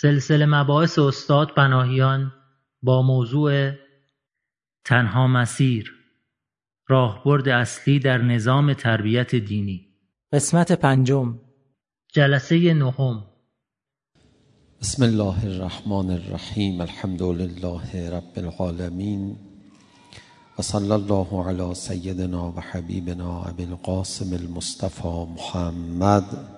سلسله مباحث استاد پناهیان با موضوع تنها مسیر راهبرد اصلی در نظام تربیت دینی. قسمت پنجم. جلسه نهم. بسم الله الرحمن الرحیم الحمد لله رب العالمین و صلی الله علی سیدنا و حبیبنا ابی القاسم المصطفى محمد.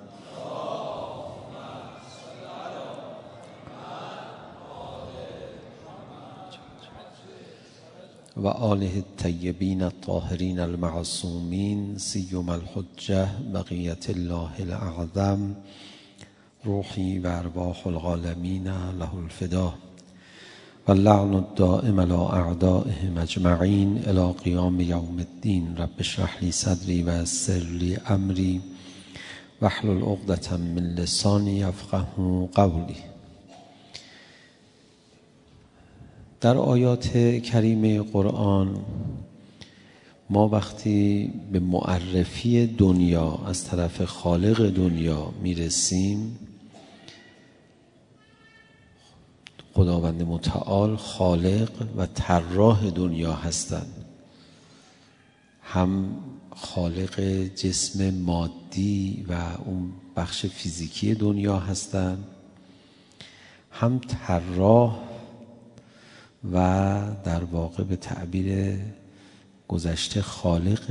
و آله الطیبین الطاهرین المعصومین سیوم الحجه بقیت الله الاعظم روحی و ارواح العالمین له الفدا و اللعن الدائم على اعدائهم اجمعین الى قیام یوم الدین. رب اشرح لی صدری و یسر لی امری واحلل عقدة من لسانی یفقه قولی. در آیات کریمه قرآن ما وقتی به معرفی دنیا از طرف خالق دنیا می‌رسیم خداوند متعال خالق و طراح دنیا هستند. هم خالق جسم مادی و اون بخش فیزیکی دنیا هستند هم طراح و در واقع به تعبیر گذشته خالق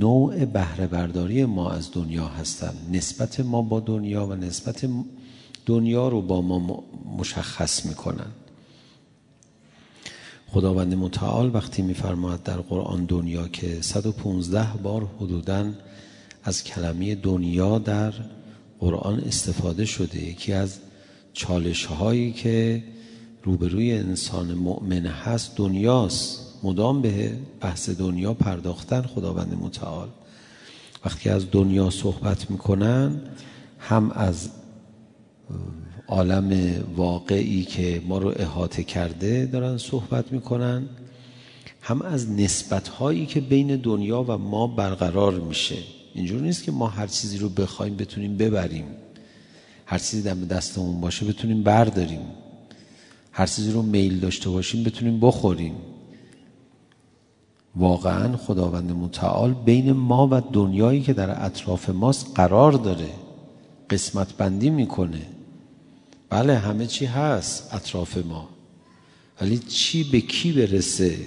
نوع بهره برداری ما از دنیا هستند نسبت ما با دنیا و نسبت دنیا رو با ما مشخص می‌کنن. خداوند متعال وقتی میفرماید در قرآن دنیا که 115 بار حدودا از کلمه دنیا در قرآن استفاده شده یکی از چالش هایی که روبروی انسان مؤمن هست دنیاست. مدام به بحث دنیا پرداختن خداوند متعال. وقتی از دنیا صحبت می‌کنن هم از عالم واقعی که ما رو احاطه کرده دارن صحبت می‌کنن هم از نسبت هایی که بین دنیا و ما برقرار میشه. اینجور نیست که ما هر چیزی رو بخوایم بتونیم ببریم. هر چیزی در دستمون باشه بتونیم برداریم. هر چیزی رو میل داشته باشیم بتونیم بخوریم. واقعا خداوند متعال بین ما و دنیایی که در اطراف ماست قرار داره قسمت بندی می‌کنه. بله همه چی هست اطراف ما ولی چی به کی برسه؟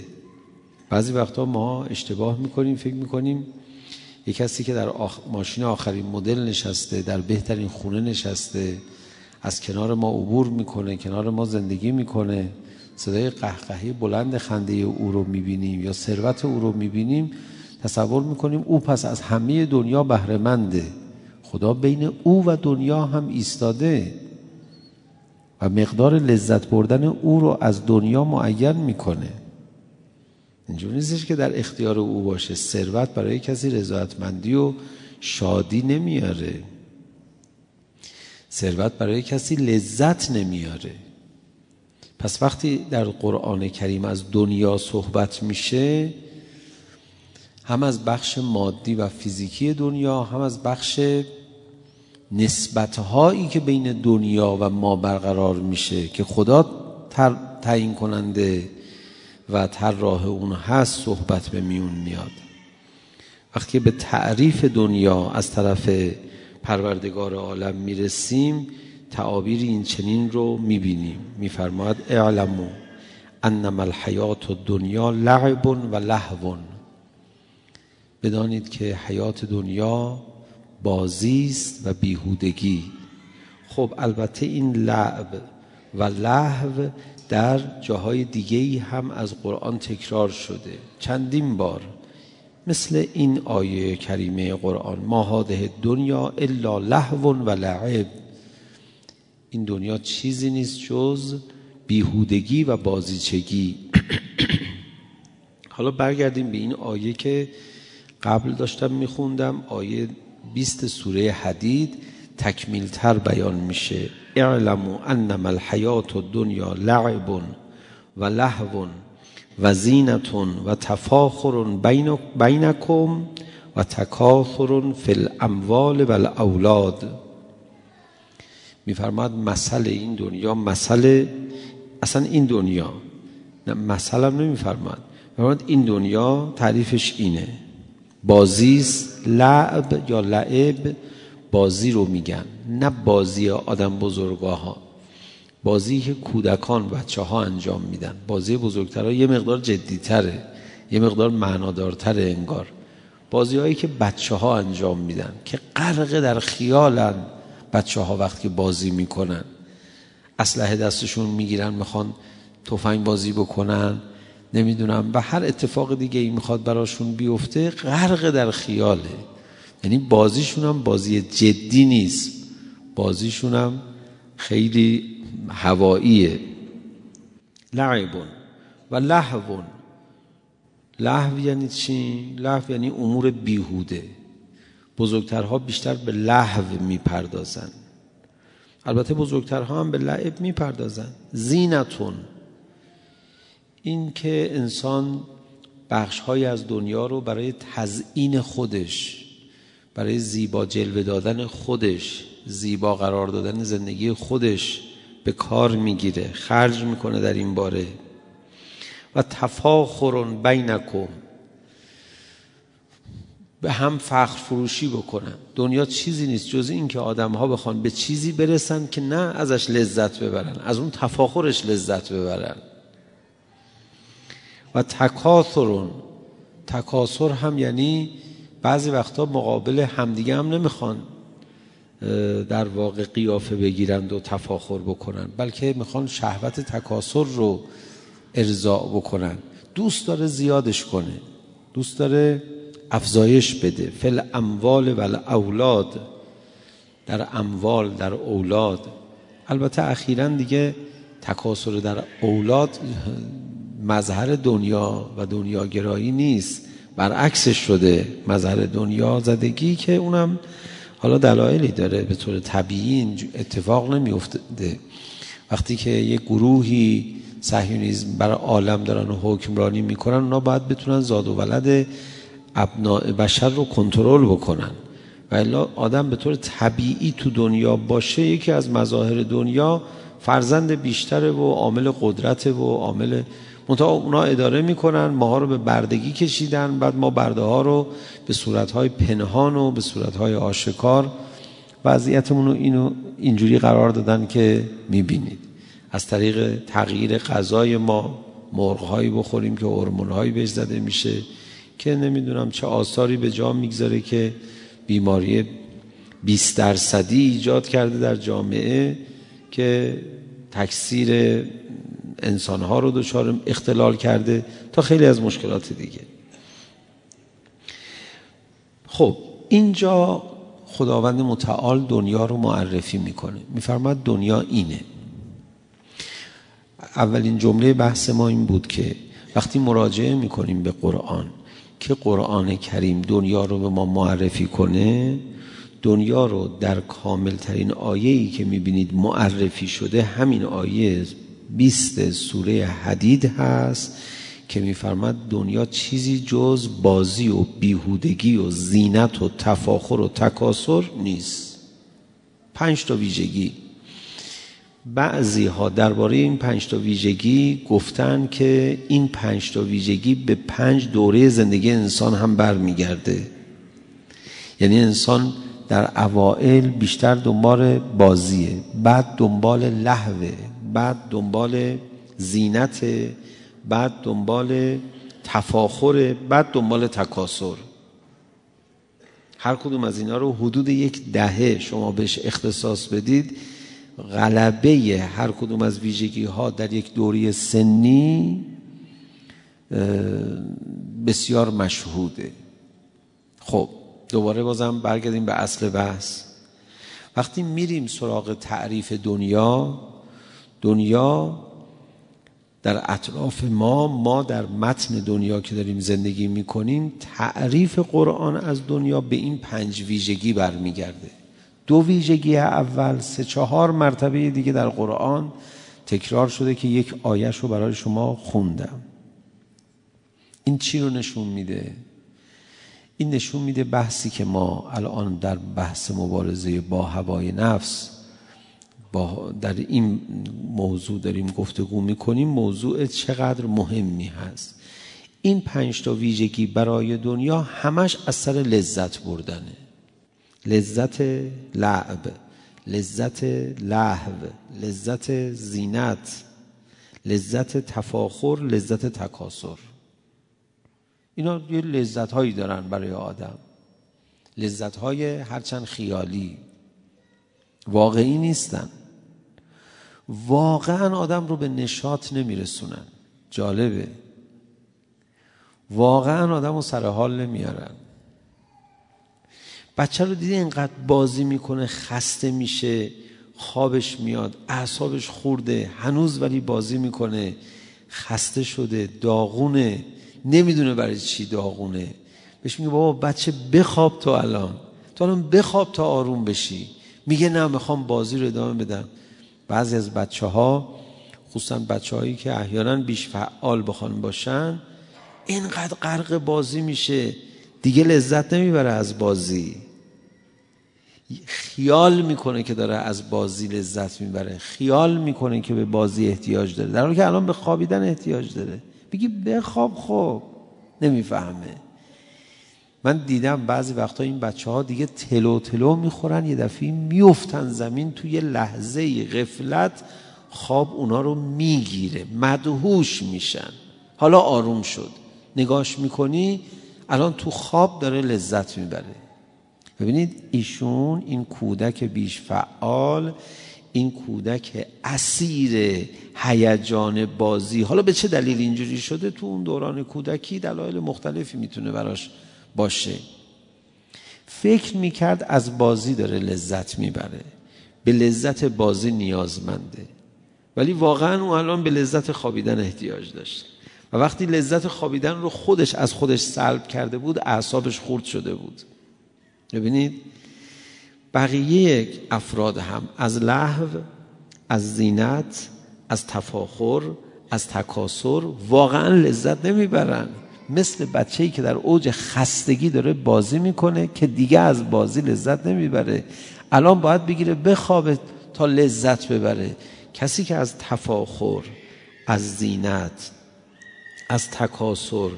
بعضی وقتا ما اشتباه می‌کنیم فکر می‌کنیم یه کسی که در ماشین آخرین مدل نشسته در بهترین خونه نشسته از کنار ما عبور می‌کنه کنار ما زندگی می‌کنه. صدای قهقهی بلند خنده او رو می‌بینیم یا ثروت او رو می‌بینیم. تصور می‌کنیم او پس از همه دنیا بهرهمنده. خدا بین او و دنیا هم ایستاده. و مقدار لذت بردن او رو از دنیا معین می‌کنه. اینجور نیستش که در اختیار او باشه. ثروت برای کسی رضایتمندی و شادی نمیاره. ثروت برای کسی لذت نمیاره. پس وقتی در قرآن کریم از دنیا صحبت میشه هم از بخش مادی و فیزیکی دنیا هم از بخش نسبتهایی که بین دنیا و ما برقرار میشه که خدا تعیین کننده و طراح اون هست صحبت به میون میاد. وقتی به تعریف دنیا از طرف پروردگار عالم می‌رسیم تعابیر این چنین رو می‌بینیم. میفرماید اعلمو انما الحیات دنیا لعب و لهو. بدانید که حیات دنیا بازی است و بیهودگی. خب البته این لعب و لهو در جاهای دیگه هم از قرآن تکرار شده. چندین بار مثل این آیه کریمه قرآن ما هاده دنیا الا لهو و لعب. این دنیا چیزی نیست جز بیهودگی و بازیچگی. حالا برگردیم به این آیه که قبل داشتم میخوندم آیه 20 سوره حدید تکمیل تر بیان میشه. اعلمو انما الحیات دنیا لعب و لهو و زینتون و تفاخر بینکم و تکاثر فی الاموال و الاولاد. میفرماد مثل این دنیا مثل اصلا این دنیا نه مثل هم نمیفرماد. میفرماد این دنیا تعریفش اینه. بازیست لعب یا لعب بازی رو میگن نه بازی آدم بزرگاه ها بازی که کودکان بچه ها انجام میدن. بازی بزرگترها یه مقدار جدیتره یه مقدار معنادارتره انگار. بازی هایی که بچه ها انجام میدن که غرق در خیالن بچه ها وقتی بازی می‌کنن. اسلحه دستشون می‌گیرن می‌خوان تفنگ بازی بکنن. نمی‌دونم و هر اتفاق دیگه ای می‌خواد براشون بیفته غرق در خیاله. یعنی بازیشون هم بازی جدی نیست. بازیشون هم خیلی هواییه لعبون و لحوون لحو یعنی چی؟ لحو یعنی امور بیهوده. بزرگترها بیشتر به لحو می‌پردازن. البته بزرگترها هم به لعب می‌پردازن. زینتون. این که انسان بخشهایی از دنیا رو برای تزئین خودش برای زیبا جلوه دادن خودش زیبا قرار دادن زندگی خودش به کار می‌گیره خرج می‌کنه در این باره. و تفاخرون بینکم. به هم فخر فروشی بکنن دنیا چیزی نیست جز این که آدم ها بخوان به چیزی برسن که نه ازش لذت ببرن از اون تفاخرش لذت ببرن. و تکاثرون. تکاثر هم یعنی بعضی وقتا مقابل همدیگه هم نمی‌خوان. در واقع قیافه بگیرند و تفاخر بکنن بلکه می‌خوان شهوت تکاسر رو ارضاع بکنن دوست داره زیادش کنه دوست داره افزایش بده. فل اموال و اولاد در اموال در اولاد. البته اخیرا دیگه تکاسر در اولاد مظهر دنیا و دنیاگرایی نیست. برعکسش شده مظهر دنیا زدگی که اونم حالا دلایلی داره به طور طبیعی اتفاق نمیفته وقتی که یه گروهی صهیونیسم برای عالم دارن و حکمرانی می‌کنن اونا باید بتونن زاد و ولد ابناع بشر رو کنترل بکنن. و الا آدم به طور طبیعی تو دنیا باشه یکی از مظاهر دنیا فرزند بیشتره و عامل قدرت و عامل منتها اونا اداره می‌کنن ماها رو به بردگی کشیدن بعد ما برده ها رو به صورتهای پنهان و به صورتهای آشکار وضعیتمون رو اینو اینجوری قرار دادن که می‌بینید. از طریق تغییر غذای ما مرغهایی بخوریم که هورمونهایی بهش زده میشه که نمی‌دونم چه آثاری به جا می‌گذاره که بیماری 20 درصدی ایجاد کرده در جامعه که تکثیر انسانها رو دچار اختلال کرده تا خیلی از مشکلات دیگه. خب اینجا خداوند متعال دنیا رو معرفی می‌کنه. میفرماد دنیا اینه. اولین جمله بحث ما این بود که وقتی مراجعه می‌کنیم به قرآن که قرآن کریم دنیا رو به ما معرفی کنه دنیا رو در کامل ترین آیه‌ای که می‌بینید معرفی شده همین آیه 20 سوره حدید هست که میفرماد دنیا چیزی جز بازی و بیهودگی و زینت و تفاخر و تکاسر نیست. پنج تا ویژگی. بعضی ها درباره این پنج تا ویژگی گفتن که این پنج تا ویژگی به پنج دوره زندگی انسان هم برمیگرده. یعنی انسان در اوائل بیشتر دنبال بازیه بعد دنبال لحوه بعد دنبال زینت بعد دنبال تفاخر بعد دنبال تکاسر هر کدوم از اینا رو حدود یک دهه شما بهش اختصاص بدید. غلبه هر کدوم از ویژگی ها در یک دوری سنی بسیار مشهوده. خب دوباره بازم برگردیم به اصل بحث. وقتی میریم سراغ تعریف دنیا دنیا در اطراف ما ما در متن دنیا که داریم زندگی می‌کنیم تعریف قرآن از دنیا به این پنج ویژگی برمیگرده. دو ویژگی اول سه چهار مرتبه دیگه در قرآن تکرار شده که یک آیش رو برای شما خوندم. این چی رو نشون میده؟ این نشون میده بحثی که ما الان در بحث مبارزه با هوای نفس با در این موضوع داریم گفتگو می‌کنیم موضوع چقدر مهمی هست. این پنج تا ویژگی برای دنیا همش از سر لذت بردنه. لذت لعب لذت لحو لذت زینت لذت تفاخر لذت تکاسر اینا یه لذت هایی دارن برای آدم. لذت های هرچند خیالی. واقعی نیستن. واقعا آدم رو به نشاط نمیرسونن. جالبه. واقعا آدم رو سر حال نمیارن. بچه رو دیدی اینقدر بازی می‌کنه خسته میشه خوابش میاد اعصابش خورده هنوز ولی بازی می‌کنه. خسته شده داغونه. نمی‌دونه برای چی داغونه. بهش میگه بابا بچه بخواب تو الان. تو الان بخواب تا آروم بشی. میگه نه می‌خوام بازی رو ادامه بدم. بعضی از بچه ها خصوصا بچه هایی که احیانا بیش فعال بخوان باشن اینقدر غرق بازی میشه. دیگه لذت نمی‌بره از بازی. خیال می‌کنه که داره از بازی لذت می‌بره. خیال می‌کنه که به بازی احتیاج داره. در حالی که الان به خوابیدن احتیاج داره. بگی بخواب خوب نمی‌فهمه. من دیدم بعضی وقتا این بچه ها دیگه تلو تلو می‌خورن یه دفعه میفتن زمین توی لحظه غفلت خواب اونا رو می‌گیره مدهوش میشن. حالا آروم شد. نگاش می‌کنی الان تو خواب داره لذت می‌بره. ببینید ایشون این کودک بیش فعال این کودک اسیر هیجان بازی. حالا به چه دلیل اینجوری شده؟ تو اون دوران کودکی دلایل مختلفی می‌تونه براش باشه. فکر می‌کرد از بازی داره لذت می‌بره. به لذت بازی نیازمنده. ولی واقعا اون الان به لذت خوابیدن احتیاج داشت. و وقتی لذت خوابیدن رو خودش از خودش سلب کرده بود اعصابش خورد شده بود. ببینید بقیه افراد هم از لحو از زینت از تفاخر از تکاسر واقعا لذت نمی‌برن. مثل بچه‌ای که در اوج خستگی داره بازی می‌کنه که دیگه از بازی لذت نمی‌بره. الان باید بگیره بخوابه تا لذت ببره. کسی که از تفاخر از زینت از تکاسر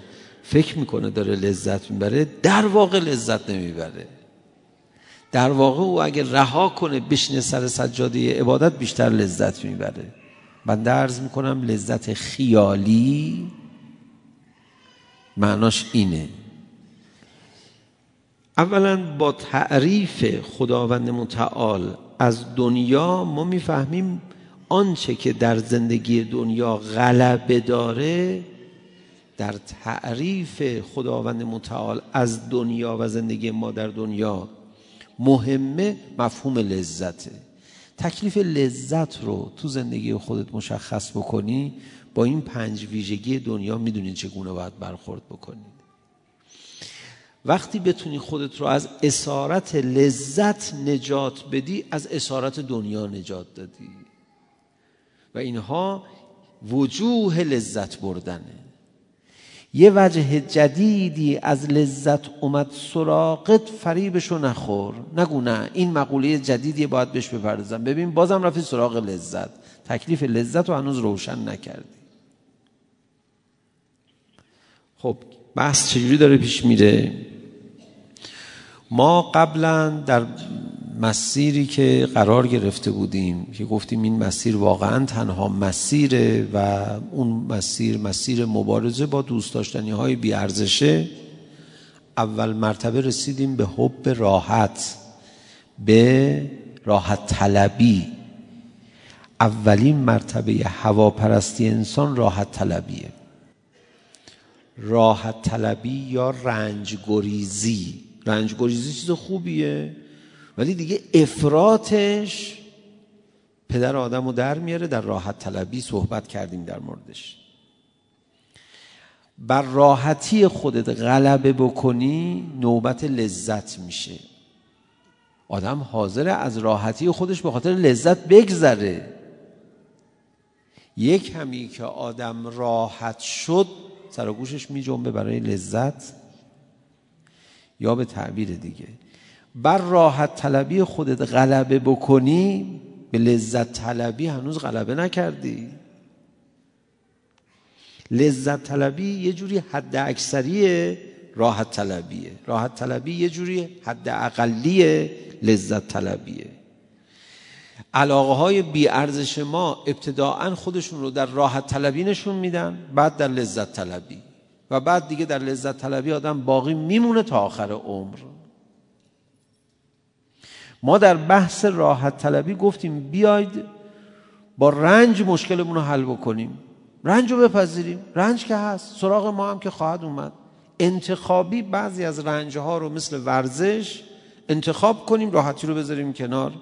فکر می‌کنه داره لذت می‌بره در واقع لذت نمی‌بره. در واقع او اگر رها کنه بشینه سر سجاده عبادت بیشتر لذت می‌بره. من درز می‌کنم لذت خیالی معناش اینه. اولا با تعریف خداوند متعال از دنیا ما می‌فهمیم آنچه که در زندگی دنیا غلبه داره در تعریف خداوند متعال از دنیا و زندگی ما در دنیا مهمه مفهوم لذته. تکلیف لذت رو تو زندگی خودت مشخص بکنی با این پنج ویژگی دنیا می‌دونید چگونه باید برخورد بکنید. وقتی بتونی خودت رو از اسارت لذت نجات بدی از اسارت دنیا نجات دادی. و اینها وجوه لذت بردنه. یه وجه جدیدی از لذت اومد سراغت فریبشو نخور. نگو نه این مقوله جدیدی باید بهش بپردازم. ببین بازم رفتی سراغ لذت. تکلیف لذت رو هنوز روشن نکردی. خب بحث چجوری داره پیش میره؟ ما قبلا در مسیری که قرار گرفته بودیم که گفتیم این مسیر واقعا تنها مسیره و اون مسیر مسیر مبارزه با دوست داشتنی های بیارزشه اول مرتبه رسیدیم به حب راحت به راحت طلبی. اولین مرتبه هواپرستی انسان راحت طلبیه. راحت طلبی یا رنج گریزی رنج گریزی چیز خوبیه ولی دیگه افراتش پدر آدم رو در میاره در راحت طلبی صحبت کردیم در موردش. بر راحتی خودت غلبه بکنی نوبت لذت میشه. آدم حاضر از راحتی خودش به خاطر لذت بگذره. یک همی که آدم راحت شد سر گوشش می جنبه برای لذت یا به تعبیر دیگه. بر راحت طلبی خودت غلبه بکنی به لذت طلبی هنوز غلبه نکردی. لذت طلبی یه جوری حد اکثریه راحت طلبیه. راحت طلبی یه جوری حد اقلیه لذت طلبیه. علاقه های بی ارزش ما ابتداعا خودشون رو در راحت طلبی نشون میدن بعد در لذت طلبی. و بعد دیگه در لذت طلبی آدم باقی میمونه تا آخر عمر. ما در بحث راحت طلبی گفتیم بیاید با رنج مشکلمون رو حل بکنیم. رنج رو بپذیریم. رنج که هست. سراغ ما هم که خواهد اومد. انتخابی بعضی از رنج ها رو مثل ورزش انتخاب کنیم راحتی رو بذاریم کنار.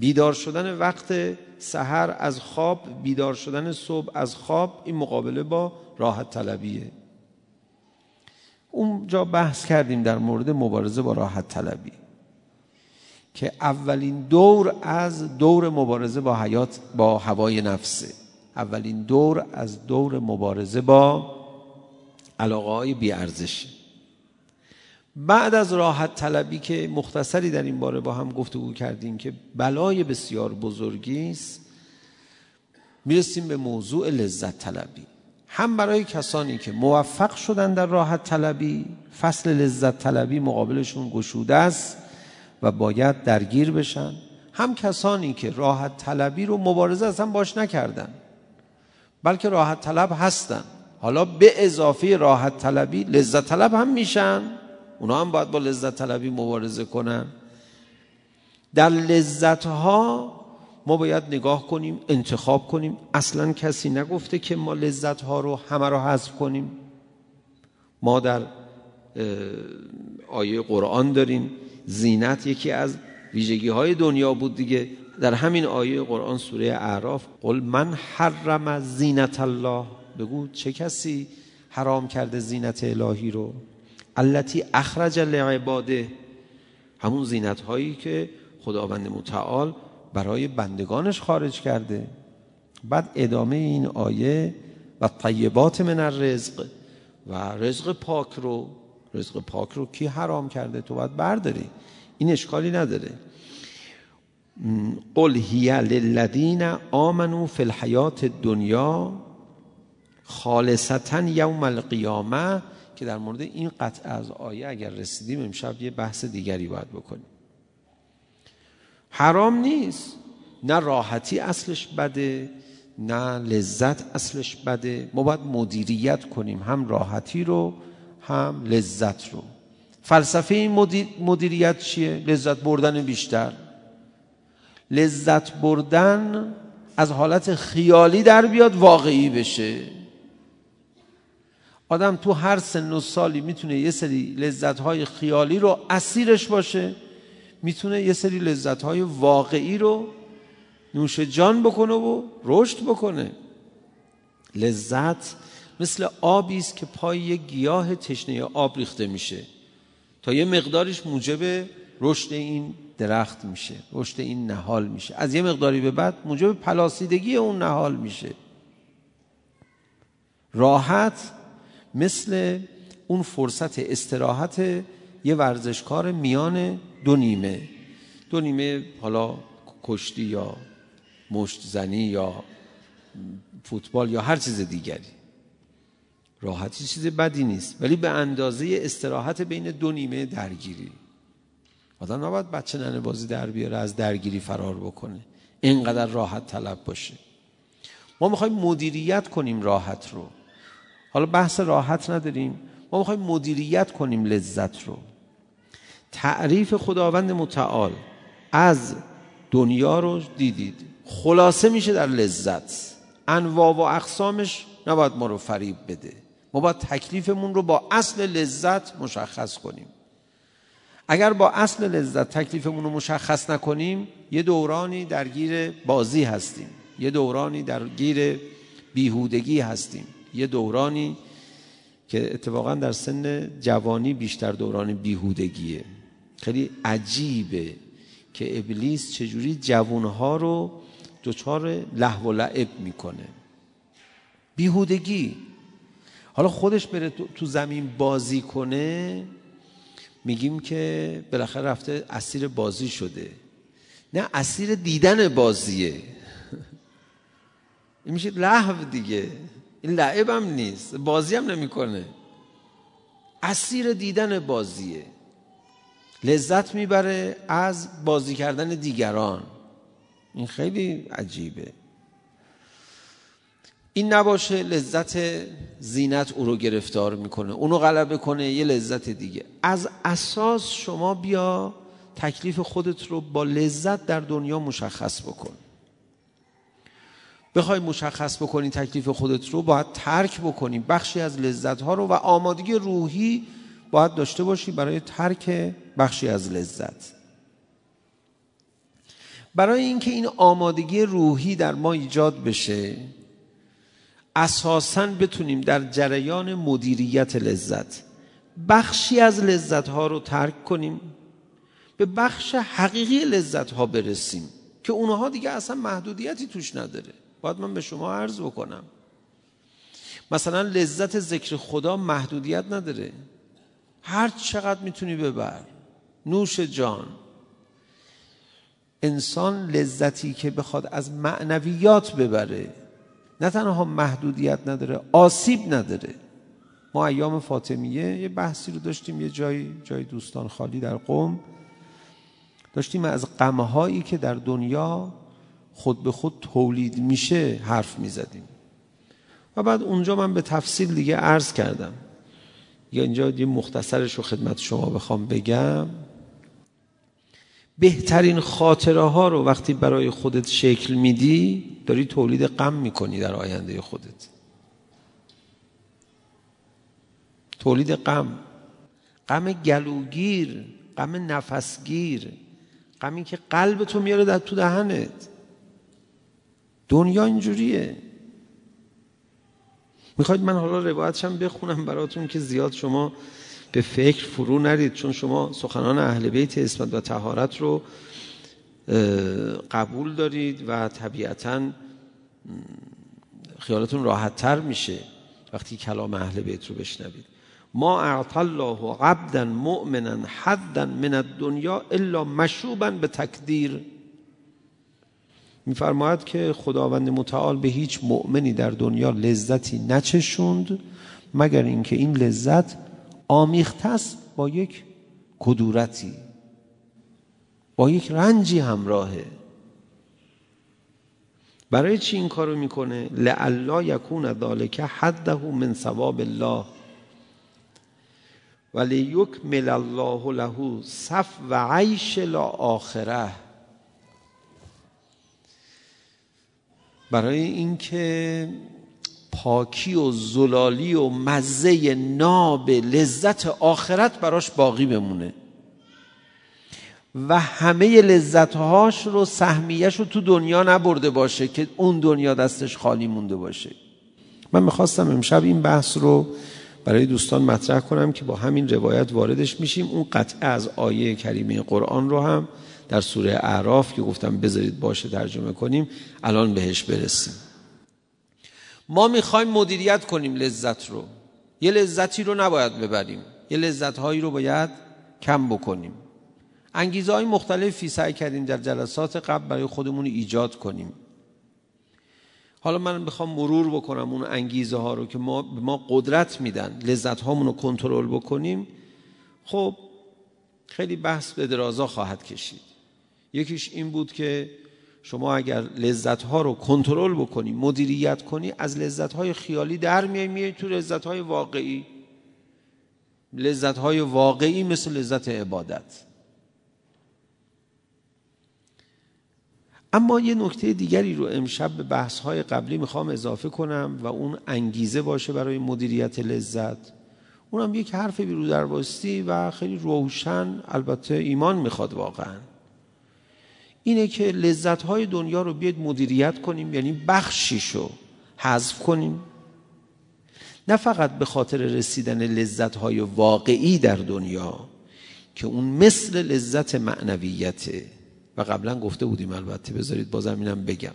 بیدار شدن وقت سحر از خواب بیدار شدن صبح از خواب این مقابله با راحت طلبیه. اونجا بحث کردیم در مورد مبارزه با راحت طلبی که اولین دور از دور مبارزه با حیات با هوای نفسه اولین دور از دور مبارزه با علاقه های بیارزشه بعد از راحت طلبی که مختصری در این باره با هم گفتگو کردیم که بلای بسیار بزرگی است می‌رسیم به موضوع لذت طلبی. هم برای کسانی که موفق شدن در راحت طلبی فصل لذت طلبی مقابلشون گشوده است و باید درگیر بشن هم کسانی که راحت طلبی رو مبارزه اصلا باش نکردن بلکه راحت طلب هستن. حالا به اضافه راحت طلبی لذت طلب هم میشن. اونا هم باید با لذت طلبی مبارزه کنن. در لذت ها ما باید نگاه کنیم انتخاب کنیم. اصلا کسی نگفته که ما لذت ها رو همه رو حذف کنیم. ما در آیه قرآن داریم زینت یکی از ویژگی های دنیا بود دیگه. در همین آیه قرآن سوره اعراف قل من حرم زینت الله. بگو چه کسی حرام کرده زینت الهی رو؟ التي اخرج لعباده. همون زینت هایی که خداوند متعال برای بندگانش خارج کرده. بعد ادامه این آیه و طیبات من الرزق. و رزق پاک رو رزق پاک رو کی حرام کرده؟ تو باید برداری. این اشکالی نداره. قل هی للذین آمنوا فی الحیات دنیا خالصتا یوم القیامه که در مورد این قطع از آیه اگر رسیدیم امشب یه بحث دیگری باید بکنیم. حرام نیست. نه راحتی اصلش بده نه لذت اصلش بده. ما باید مدیریت کنیم هم راحتی رو هم لذت رو. فلسفه این مدیریت چیه؟ لذت بردن بیشتر. لذت بردن از حالت خیالی در بیاد واقعی بشه. آدم تو هر سن و سالی می‌تونه یه سری لذت های خیالی رو اسیرش باشه می‌تونه یه سری لذت های واقعی رو نوش جان بکنه و رشد بکنه. لذت مثل آبی است که پای یه گیاه تشنه آب ریخته میشه. تا یه مقدارش موجب رشد این درخت میشه رشد این نهال میشه. از یه مقداری به بعد موجب پلاسیدگی اون نهال میشه. راحت مثل اون فرصت استراحت یه ورزشکار میان دو نیمه. دو نیمه حالا کشتی یا مشت زنی یا فوتبال یا هر چیز دیگری. راحتی چیز بدی نیست ولی به اندازه استراحت بین دو نیمه درگیری. آدم نباید بچه ننه بازی در بیاره از درگیری فرار بکنه. اینقدر راحت طلب باشه. ما می‌خوایم مدیریت کنیم راحت رو. حالا بحث راحت نداریم. ما می‌خوایم مدیریت کنیم لذت رو. تعریف خداوند متعال از دنیا رو دیدید. خلاصه میشه در لذت. انواع و اقسامش نباید ما رو فریب بده. ما باید تکلیفمون رو با اصل لذت مشخص کنیم. اگر با اصل لذت تکلیفمون رو مشخص نکنیم یه دورانی درگیر بازی هستیم. یه دورانی درگیر بیهودگی هستیم. یه دورانی که اتفاقا در سن جوانی بیشتر دوران بیهودگیه. خیلی عجیبه که ابلیس چجوری جوانها رو دچار لحو و لعب می‌کنه. بیهودگی. حالا خودش بره تو زمین بازی کنه میگیم که بالاخره رفته اسیر بازی شده. نه اسیر دیدن بازیه. این میشه لحو دیگه. این لعب هم نیست بازی هم نمی‌کنه. اسیر دیدن بازیه. لذت می‌بره از بازی کردن دیگران. این خیلی عجیبه. این نباشه لذت زینت او رو گرفتار می‌کنه اونو غلبه کنه یه لذت دیگه. از اساس شما بیا تکلیف خودت رو با لذت در دنیا مشخص بکن. بخوای مشخص بکنی تکلیف خودت رو باید ترک بکنی. بخشی از لذت ها رو و آمادگی روحی باید داشته باشی برای ترک بخشی از لذت. برای اینکه این آمادگی روحی در ما ایجاد بشه اساسا بتونیم در جریان مدیریت لذت. بخشی از لذت ها رو ترک کنیم به بخش حقیقی لذت ها برسیم که اونها دیگه اصلا محدودیتی توش نداره. باید من به شما عرض بکنم. مثلا لذت ذکر خدا محدودیت نداره. هر چقدر می‌تونی ببر. نوش جان. انسان لذتی که بخواد از معنویات ببره نه تنها محدودیت نداره آسیب نداره. ما ایام فاطمیه یه بحثی رو داشتیم یه جای جای دوستان خالی در قوم. داشتیم از غمهایی که در دنیا خود به خود تولید میشه حرف می‌زدیم. و بعد اونجا من به تفصیل دیگه عرض کردم. یا اینجا یه مختصرش رو خدمت شما بخوام بگم. بهترین خاطره ها رو وقتی برای خودت شکل میدی داری تولید غم می‌کنی در آینده خودت. تولید غم. غم گلوگیر غم نفسگیر غمی که قلب تو میاره در تو دهنت. دنیا اینجوریه. می‌خواید من حالا روایتشم بخونم براتون که زیاد شما به فکر فرو نرید چون شما سخنان اهل بیت اسمت و تهارت رو قبول دارید و طبیعتا خیالتون راحت تر میشه وقتی کلام اهل بیت رو بشنوید. ما اعطى الله عبدا مؤمنا حدا من الدنیا الا مشوبا به تکدیر. میفرماید که خداوند متعال به هیچ مؤمنی در دنیا لذتی نچشوند مگر اینکه این لذت آمیخته است با یک کدورتی با یک رنجی همراهه. برای چی این کارو می‌کنه؟ لعلا یکون ذالک حده من ثواب الله ولی یکمل الله له صف و عیش لا آخره برای اینکه پاکی و زلالی و مزه ناب لذت آخرت براش باقی بمونه. و همه لذتهاش رو سهمیش رو تو دنیا نبرده باشه که اون دنیا دستش خالی مونده باشه. من می‌خواستم امشب این بحث رو برای دوستان مطرح کنم که با همین روایت واردش میشیم. اون قطعه از آیه کریمه قرآن رو هم در سوره اعراف که گفتم بذارید باشه ترجمه کنیم الان بهش برسیم. ما می‌خوایم مدیریت کنیم لذت رو. یه لذتی رو نباید ببریم. یه لذت هایی رو باید کم بکنیم. انگیزه های مختلفی سعی کردیم در جلسات قبل برای خودمون ایجاد کنیم. حالا من بخوام مرور بکنم اون انگیزه ها رو که ما به ما قدرت میدن لذت هامون رو کنترل بکنیم. خب خیلی بحث به درازا خواهد کشید. یکیش این بود که شما اگر لذت ها رو کنترل بکنی مدیریت کنی از لذت های خیالی در میای میای تو لذت های واقعی. لذت های واقعی مثل لذت عبادت. اما یه نکته دیگری رو امشب به بحث های قبلی می‌خوام اضافه کنم و اون انگیزه باشه برای مدیریت لذت. اونم یک حرف بیرو درباستی و خیلی روشن البته ایمان می‌خواد واقعا. اینه که لذت های دنیا رو بیاید مدیریت کنیم یعنی بخشیشو حذف کنیم. نه فقط به خاطر رسیدن لذت های واقعی در دنیا که اون مثل لذت معنویته و قبلا گفته بودیم البته بذارید بازم اینم بگم.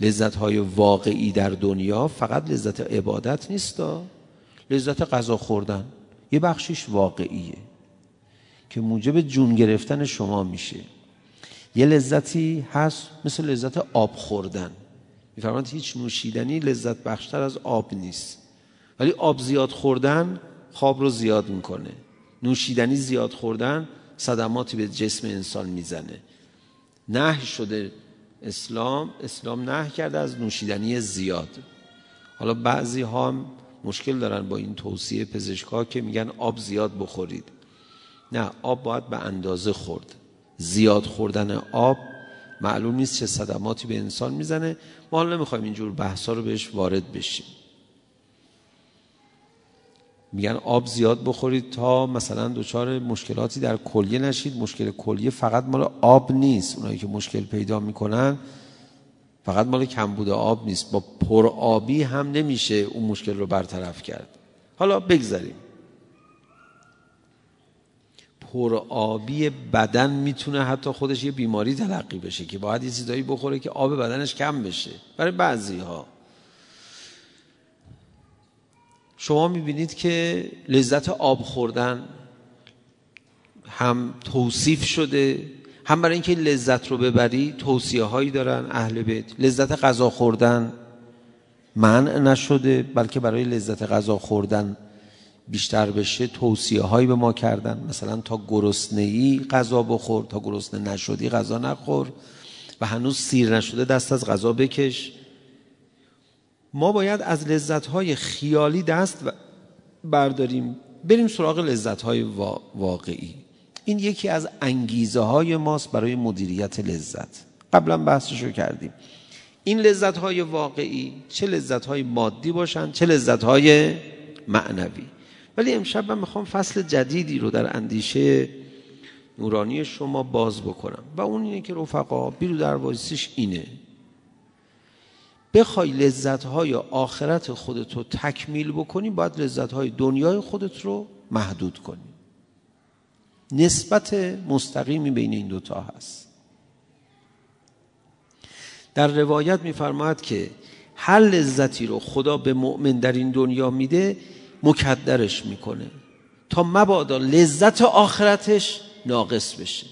لذت های واقعی در دنیا فقط لذت عبادت نیست لذت غذا خوردن یه بخشیش واقعیه که موجب جون گرفتن شما میشه. یه لذتی هست مثل لذت آب خوردن. میفرماند هیچ نوشیدنی لذت بخشتر از آب نیست. ولی آب زیاد خوردن خواب رو زیاد می‌کنه. نوشیدنی زیاد خوردن صدماتی به جسم انسان می‌زنه. نه شده اسلام اسلام نه کرده از نوشیدنی زیاد. حالا بعضی ها هم مشکل دارن با این توصیه پزشکا که میگن آب زیاد بخورید. نه آب باید به اندازه خورد. زیاد خوردن آب معلوم نیست چه صدماتی به انسان می‌زنه. ما حالا نمی‌خوایم اینجور بحثا رو بهش وارد بشیم. میگن آب زیاد بخورید تا مثلا دچار مشکلاتی در کلیه نشید. مشکل کلیه فقط مال آب نیست. اونایی که مشکل پیدا می‌کنن فقط مال کمبود آب نیست. با پر آبی هم نمیشه اون مشکل رو برطرف کرد. حالا بگذاریم. پر آبی بدن می‌تونه حتی خودش یه بیماری تلقی بشه که باید یه چیزایی بخوره که آب بدنش کم بشه. برای بعضی ها شما می‌بینید که لذت آب خوردن هم توصیف شده هم برای اینکه لذت رو ببری توصیه هایی دارن اهل بیت. لذت غذا خوردن منع نشده بلکه برای لذت غذا خوردن بیشتر بشه توصیه هایی به ما کردن. مثلا تا گرسنه غذا بخور تا گرسنه نشدی غذا نخور و هنوز سیر نشده دست از غذا بکش. ما باید از لذت های خیالی دست برداریم. بریم سراغ لذت های واقعی. این یکی از انگیزه های ماست برای مدیریت لذت. قبلا بحثشو کردیم. این لذت های واقعی چه لذت های مادی باشن چه لذت های معنوی؟ ولی امشب من می‌خوام فصل جدیدی رو در اندیشه نورانی شما باز بکنم. و اون اینه که رفقا بیرو در اینه. بخوای لذت های آخرت خودت رو تکمیل بکنی باید لذت های دنیای خودت رو محدود کنی. نسبت مستقیمی بین این دوتا هست. در روایت میفرماید که هر لذتی رو خدا به مؤمن در این دنیا میده مکدرش می‌کنه. تا مبادا لذت آخرتش ناقص بشه.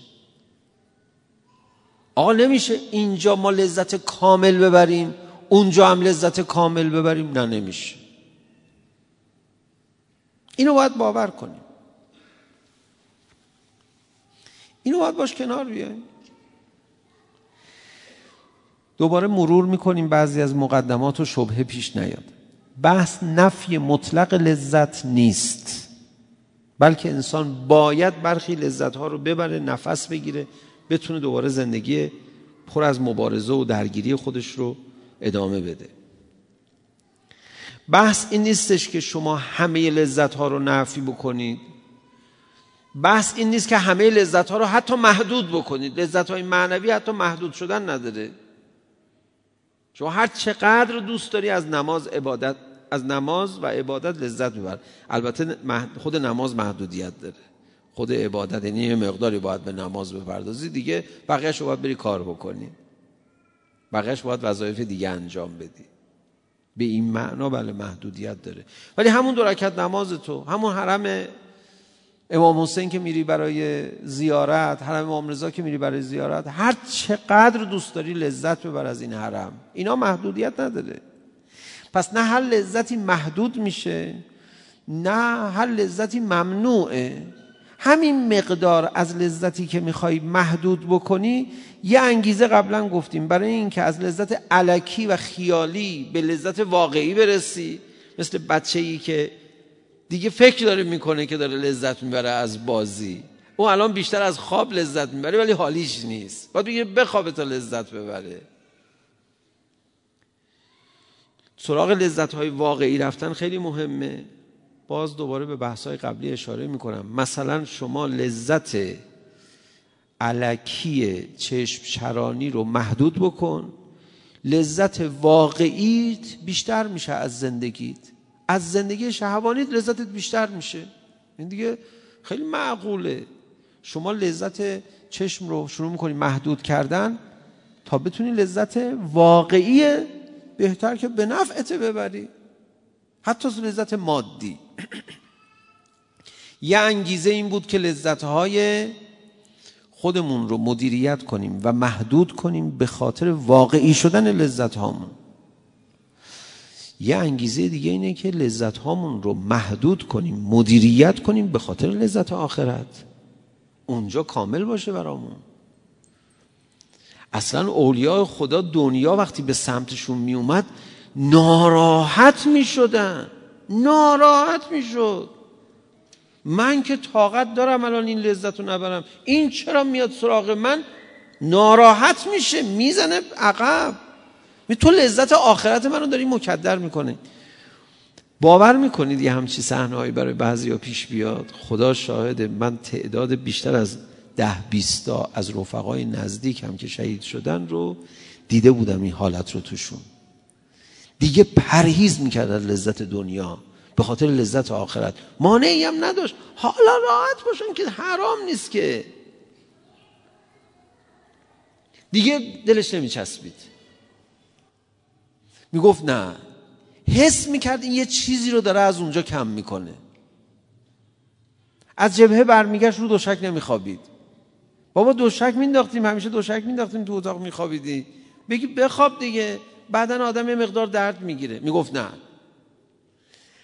آقا نمیشه اینجا ما لذت کامل ببریم اونجا هم لذت کامل ببریم؟ نه نمیشه. اینو باید باور کنیم. اینو باید باش کنار بیاییم دوباره مرور می‌کنیم بعضی از مقدمات و شبهه پیش نیاد. بحث نفی مطلق لذت نیست. بلکه انسان باید برخی لذت ها رو ببره نفس بگیره بتونه دوباره زندگی پر از مبارزه و درگیری خودش رو ادامه بده. بحث این نیستش که شما همه لذت ها رو نفی بکنید. بحث این نیست که همه لذت ها رو حتی محدود بکنید. لذت های معنوی حتی محدود شدن نداره. شما هر چقدر دوست داری از نماز عبادت از نماز و عبادت لذت ببر البته خود نماز محدودیت داره. خود عبادت یعنی یه مقداری باید به نماز بپردازی دیگه بقیهش باید بری کار بکنی. بقیهش باید وظایف دیگه انجام بدی. به این معنا بله محدودیت داره. ولی همون دو رکعت نماز تو همون حرم امام حسین که میری برای زیارت حرم امام رضا که میری برای زیارت هر چقدر دوست داری لذت ببر از این حرم. اینا محدودیت نداره. پس نه هر لذتی محدود میشه نه هر لذتی ممنوعه. همین مقدار از لذتی که می‌خوای محدود بکنی یه انگیزه قبلا گفتیم. برای اینکه از لذت علکی و خیالی به لذت واقعی برسی مثل بچه ای که دیگه فکر داره می‌کنه که داره لذت می‌بره از بازی. او الان بیشتر از خواب لذت می‌بره ولی حالیش نیست. باید بگه بخوابه تا لذت ببره. سراغ لذت های واقعی رفتن خیلی مهمه. باز دوباره به بحث های قبلی اشاره می‌کنم. مثلا شما لذت علکی چشم چرانی رو محدود بکن. لذت واقعیت بیشتر میشه از زندگیت. از زندگی شهوانیت لذتت بیشتر میشه. این دیگه خیلی معقوله. شما لذت چشم رو شروع می‌کنی محدود کردن تا بتونی لذت واقعی بهتر که به نفعت ببری. حتی لذت مادی. یه انگیزه این بود که لذت های خودمون رو مدیریت کنیم و محدود کنیم به خاطر واقعی شدن لذت هامون یه انگیزه دیگه اینه که لذت هامون رو محدود کنیم مدیریت کنیم به خاطر لذت آخرت. اونجا کامل باشه برامون. اصلا اولیاء خدا دنیا وقتی به سمتشون می اومد ناراحت می شدن ناراحت می شد من که طاقت دارم الان این لذت رو نبرم. این چرا میاد سراغ من؟ ناراحت میشه می‌زنه عقب. تو لذت آخرت منو داری مکدر می‌کنه باور می‌کنید یه همچی صحنه‌ای برای بعضی ها پیش بیاد؟ خدا شاهده من تعداد بیشتر از ده بیستا از رفقای نزدیک هم که شهید شدن رو دیده بودم این حالت رو توشون. دیگه پرهیز می‌کرد از لذت دنیا به خاطر لذت آخرت. مانعی هم نداشت. حالا راحت باشن که حرام نیست که. دیگه دلش نمیچسبید. می‌گفت نه. حس می‌کرد این یه چیزی رو داره از اونجا کم می‌کنه. از جبهه برمیگشت رو دوشک نمیخوابید. بابا دوشک مینداختیم همیشه دوشک مینداختیم تو اتاق میخوابیدی بگی بخواب دیگه بعدا آدم یه مقدار درد می‌گیره. می‌گفت نه.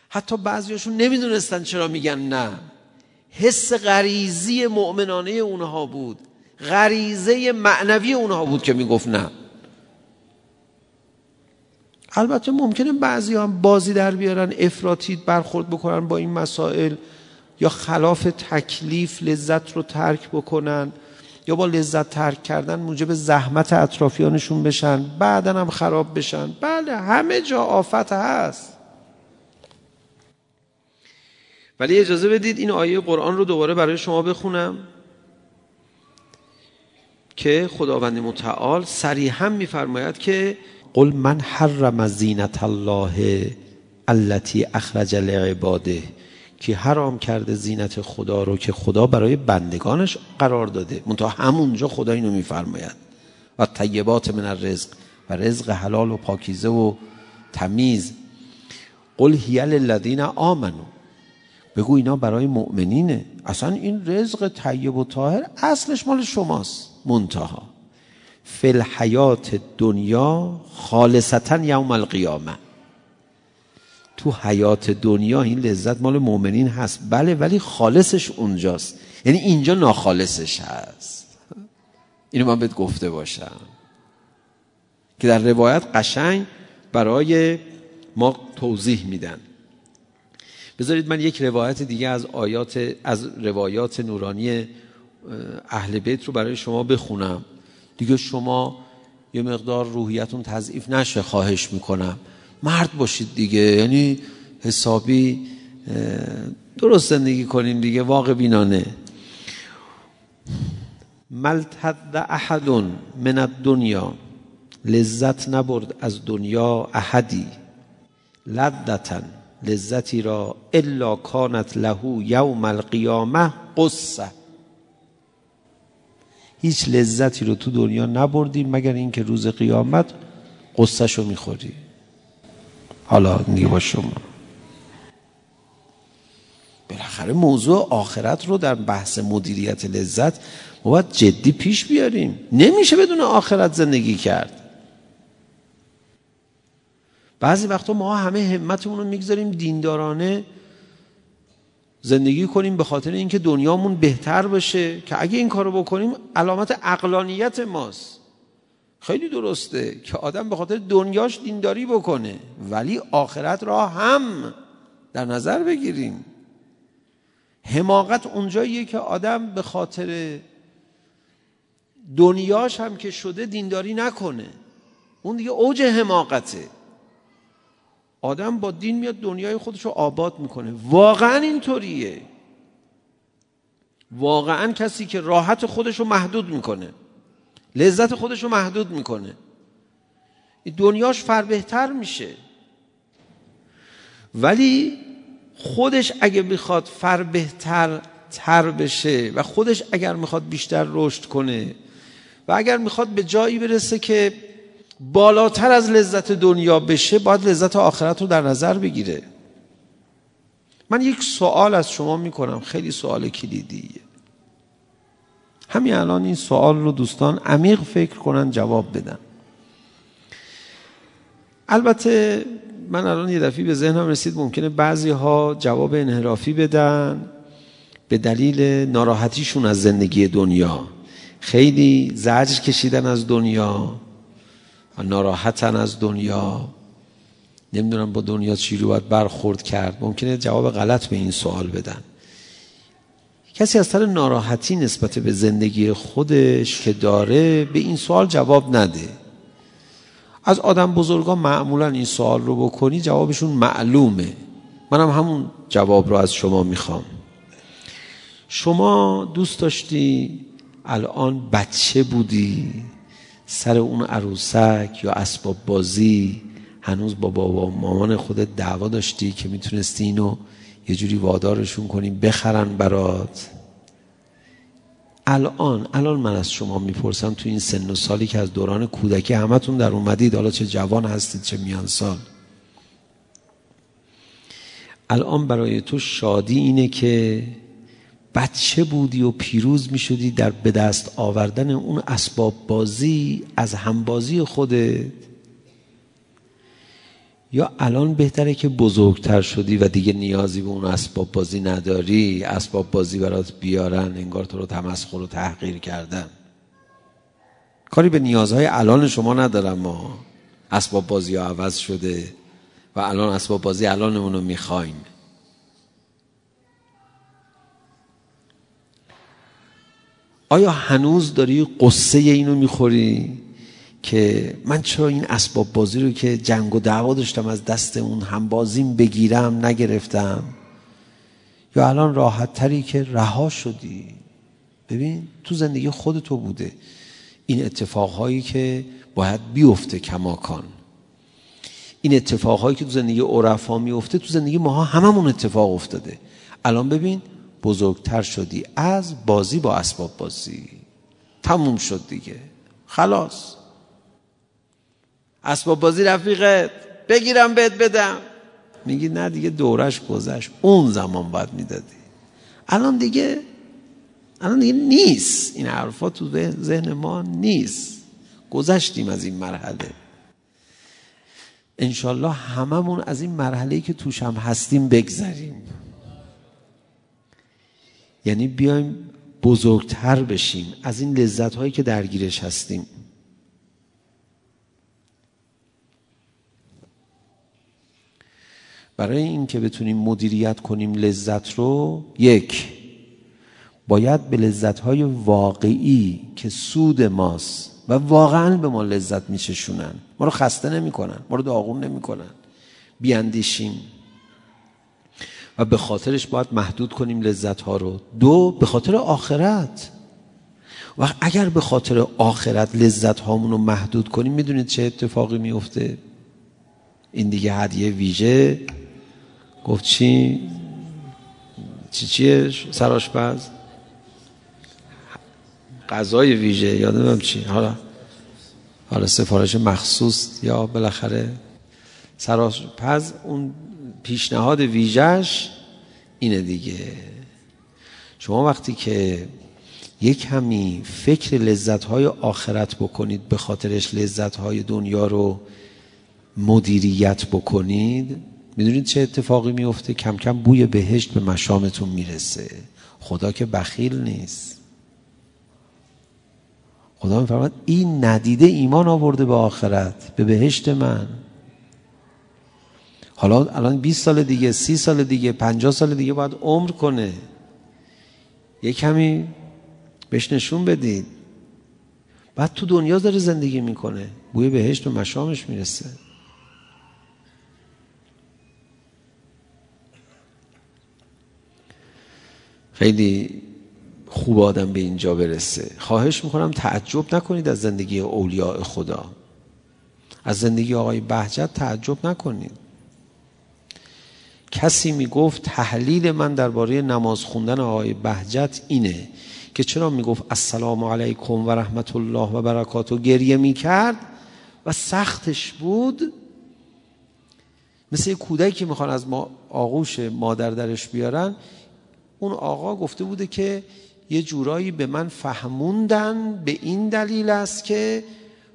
حتی بعضیاشون نمی‌دونستن چرا میگن نه. حس غریزی مؤمنانه اونها بود. غریزه معنوی اونها بود که می‌گفت نه. البته ممکنه بعضی هم بازی در بیارن افراتید برخورد بکنن با این مسائل یا خلاف تکلیف لذت رو ترک بکنن. یا با لذت ترک کردن موجب زحمت اطرافیانشون بشن بعدا هم خراب بشن. بله همه جا آفت هست. ولی اجازه بدید این آیه قرآن رو دوباره برای شما بخونم که خداوند متعال صریحا میفرماید که قل من حرم زینت الله التي اخرج لعباده. که حرام کرده زینت خدا رو که خدا برای بندگانش قرار داده. منتها همونجا خدا اینو میفرماید. و طیبات من الرزق و رزق حلال و پاکیزه و تمیز. قل هی للذین آمنو بگو اینا برای مؤمنینه. اصلا این رزق طیب و طاهر اصلش مال شماست منتها. فی الحیات دنیا خالصتا یوم القیامه. تو حیات دنیا این لذت مال مؤمنین هست. بله ولی خالصش اونجاست. یعنی اینجا ناخالصش هست. اینو من بهت گفته باشم. که در روایت قشنگ برای ما توضیح میدن. بذارید من یک روایت دیگه از آیات از روایات نورانی اهل بیت رو برای شما بخونم. دیگه شما یه مقدار روحیتون تضعیف نشه خواهش می‌کنم. مرد باشید دیگه. یعنی حسابی درست زندگی کنیم دیگه. واقع بینانه. ملتد احد من الدنیا. لذت نبرد از دنیا احدی. لذتا لذتی را الا کانت له یوم القیامه قصه. هیچ لذتی رو تو دنیا نبردیم مگر اینکه روز قیامت قصهشو می‌خوری. حالا دیگه با شما. بالاخره موضوع آخرت رو در بحث مدیریت لذت ما باید جدی پیش بیاریم. نمیشه بدون آخرت زندگی کرد. بعضی وقتا ما همه همتمون رو می‌گذاریم دیندارانه زندگی کنیم به خاطر اینکه دنیامون بهتر بشه که اگه این کارو بکنیم علامت اقلانیت ماست. خیلی درسته که آدم به خاطر دنیاش دینداری بکنه ولی آخرت را هم در نظر بگیریم. حماقت اونجاییه که آدم به خاطر دنیاش هم که شده دینداری نکنه. اون دیگه اوج حماقته. آدم با دین میاد دنیای خودش رو آباد می‌کنه. واقعا اینطوریه. واقعا کسی که راحت خودش رو محدود می‌کنه. لذت خودش رو محدود می‌کنه. دنیاش فر بهتر میشه. ولی خودش اگه می‌خواد فر بهتر تر بشه و خودش اگر می‌خواد بیشتر رشد کنه و اگر می‌خواد به جایی برسه که بالاتر از لذت دنیا بشه باید لذت آخرت رو در نظر بگیره. من یک سوال از شما می‌کنم خیلی سوال کلیدیه. همین الان این سوال رو دوستان عمیق فکر کنن جواب بدن. البته من الان یه دفعه به ذهنم رسید ممکنه بعضی ها جواب انحرافی بدن به دلیل ناراحتیشون از زندگی دنیا. خیلی زجر کشیدن از دنیا ناراحتن از دنیا. نمی‌دونم با دنیا چی رو باید برخورد کرد. ممکنه جواب غلط به این سوال بدن. کسی از سر ناراحتی نسبت به زندگی خودش که داره به این سوال جواب نده. از آدم بزرگا معمولا این سوال رو بکنی جوابشون معلومه. منم همون جواب رو از شما می‌خوام. شما دوست داشتی الان بچه بودی سر اون عروسک یا اسباب بازی هنوز با بابا مامان خودت دعوا داشتی که می‌تونستی اینو یه جوری وادارشون کنی بخرن برات. الان الان من از شما می‌پرسم تو این سن و سالی که از دوران کودکی همتون در اومدید حالا چه جوان هستید چه میان سال. الان برای تو شادی اینه که بچه بودی و پیروز می شدی در به دست آوردن اون اسباب بازی از همبازی خودت. یا الان بهتره که بزرگتر شدی و دیگه نیازی به اون اسباب بازی نداری؟ اسباب بازی برات بیارن انگار تو رو تمسخر و تحقیر کردن. کاری به نیازهای الان شما ندارم ما اسباب بازی ها عوض شده و الان اسباب بازی الانمون رو می‌خوایم. آیا هنوز داری قصه اینو می‌خوری؟ که من چرا این اسباب بازی رو که جنگ و دعوا داشتم از دست اون هم بازیم بگیرم نگرفتم؟ یا الان راحت تری که رها شدی؟ ببین تو زندگی خود تو بوده. این اتفاقهایی که باید بیفته کماکان. این اتفاقهایی که تو زندگی عرفا میفته تو زندگی ماها هممون اتفاق افتاده. الان ببین بزرگتر شدی. از بازی با اسباب بازی. تموم شد دیگه. خلاص. اسباب بازی رفیقت بگیرم بهت بدم. میگی نه دیگه دورش گذشت. اون زمان باید می‌دادی. الان دیگه الان دیگه نیست. این حرفا تو ذهن ما نیست. گذشتیم از این مرحله. انشالله هممون از این مرحله که توش هم هستیم بگذریم. یعنی بیایم بزرگتر بشیم. از این لذت هایی که درگیرش هستیم. برای اینکه بتونیم مدیریت کنیم لذت رو یک باید به لذت های واقعی که سود ماست و واقعا به ما لذت میچشونن. ما رو خسته نمی‌کنن ما رو داغون نمی‌کنن. بیاندیشیم. و به خاطرش باید محدود کنیم لذت ها رو. دو به خاطر آخرت. و اگر به خاطر آخرت لذت هامون رو محدود کنیم می‌دونید چه اتفاقی میفته این دیگه هدیه ویژه. گفت چی چی چیه سراشپز غذای ویژه یادم چی؟ حالا حالا سفارش مخصوص یا بالاخره سراشپز اون پیشنهاد ویژش اینه دیگه. شما وقتی که یک کمی فکر لذت های آخرت بکنید به خاطرش لذت های دنیا رو مدیریت بکنید می‌دونید چه اتفاقی میفته کم کم بوی بهشت به مشامتون می‌رسه. خدا که بخیل نیست. خدا میفرماد این ندیده ایمان آورده به آخرت به بهشت من. حالا الان 20 سال دیگه 30 سال دیگه 50 سال دیگه باید عمر کنه. یه کمی بهش نشون بدید بعد تو دنیا داره زندگی می‌کنه. بوی بهشت و مشامش می‌رسه. خیلی خوب آدم به اینجا برسه. خواهش می‌کنم تعجب نکنید از زندگی اولیاء خدا. از زندگی آقای بهجت تعجب نکنید. کسی می‌گفت تحلیل من درباره نماز خوندن آقای بهجت اینه که چرا می‌گفت السلام علیکم و رحمت الله و برکاته. گریه می‌کرد و سختش بود. مثل کودکی که می‌خوان از ما آغوش مادر درش بیارن اون آقا گفته بوده که یه جورایی به من فهموندن به این دلیل است که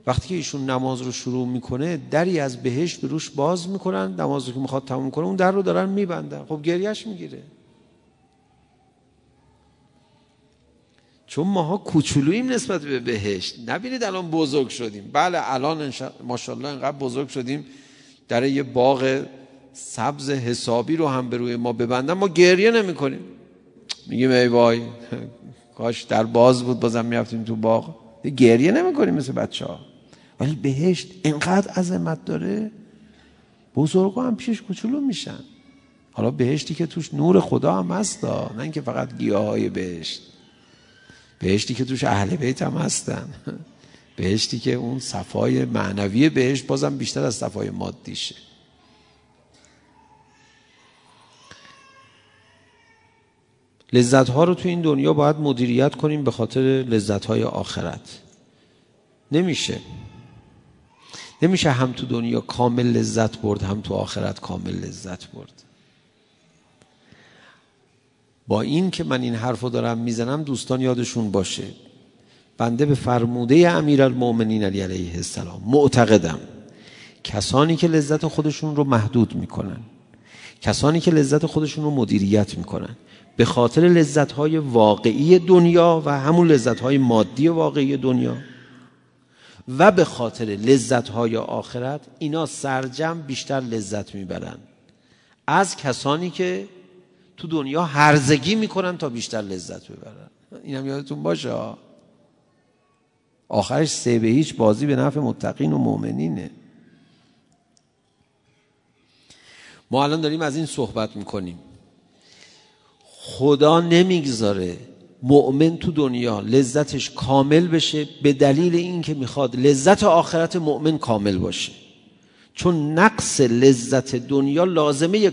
وقتی که ایشون نماز رو شروع می‌کنه دری از بهشت به روش باز می‌کنن نماز رو که می‌خواد تموم کنه اون در رو دارن میبندن. خب گریش می‌گیره. چون ماها کوچولوییم نسبت به بهشت. نبینید الان بزرگ شدیم. بله الان ماشاءالله انقدر بزرگ شدیم. در یه باغ سبز حسابی رو هم به روی ما ببندن. ما گریه نمی کنیم میگیم ای وای کاش در باز بود بازم می‌رفتیم تو باغ. گریه نمی کنیم مثل بچه ها ولی بهشت انقدر عظمت داره. بزرگ هم پیشش کوچولو میشن. حالا بهشتی که توش نور خدا هم هست نه اینکه فقط گیاه های بهشت. بهشتی که توش اهل بیت هم هستن. بهشتی که اون صفای معنوی بهشت بازم بیشتر از صفای مادیشه. لذت ها رو تو این دنیا باید مدیریت کنیم به خاطر لذت های آخرت. نمیشه. نمیشه هم تو دنیا کامل لذت برد هم تو آخرت کامل لذت برد. با این که من این حرف رو دارم می‌زنم دوستان یادشون باشه. بنده به فرموده امیر المؤمنین علی علیه السلام معتقدم. کسانی که لذت خودشون رو محدود می‌کنن. کسانی که لذت خودشون رو مدیریت می‌کنن. به خاطر لذت های واقعی دنیا و همون لذت های مادی واقعی دنیا و به خاطر لذت های آخرت اینا سرجم بیشتر لذت می‌برن. از کسانی که تو دنیا هرزگی می‌کنن تا بیشتر لذت ببرن اینم یادتون باشه؟ آخرش سه به هیچ بازی به نفع متقین و مؤمنینه. ما الان داریم از این صحبت می‌کنیم. خدا نمی‌گذاره مؤمن تو دنیا لذتش کامل بشه به دلیل اینکه می‌خواد لذت آخرت مؤمن کامل باشه. چون نقص لذت دنیا لازمه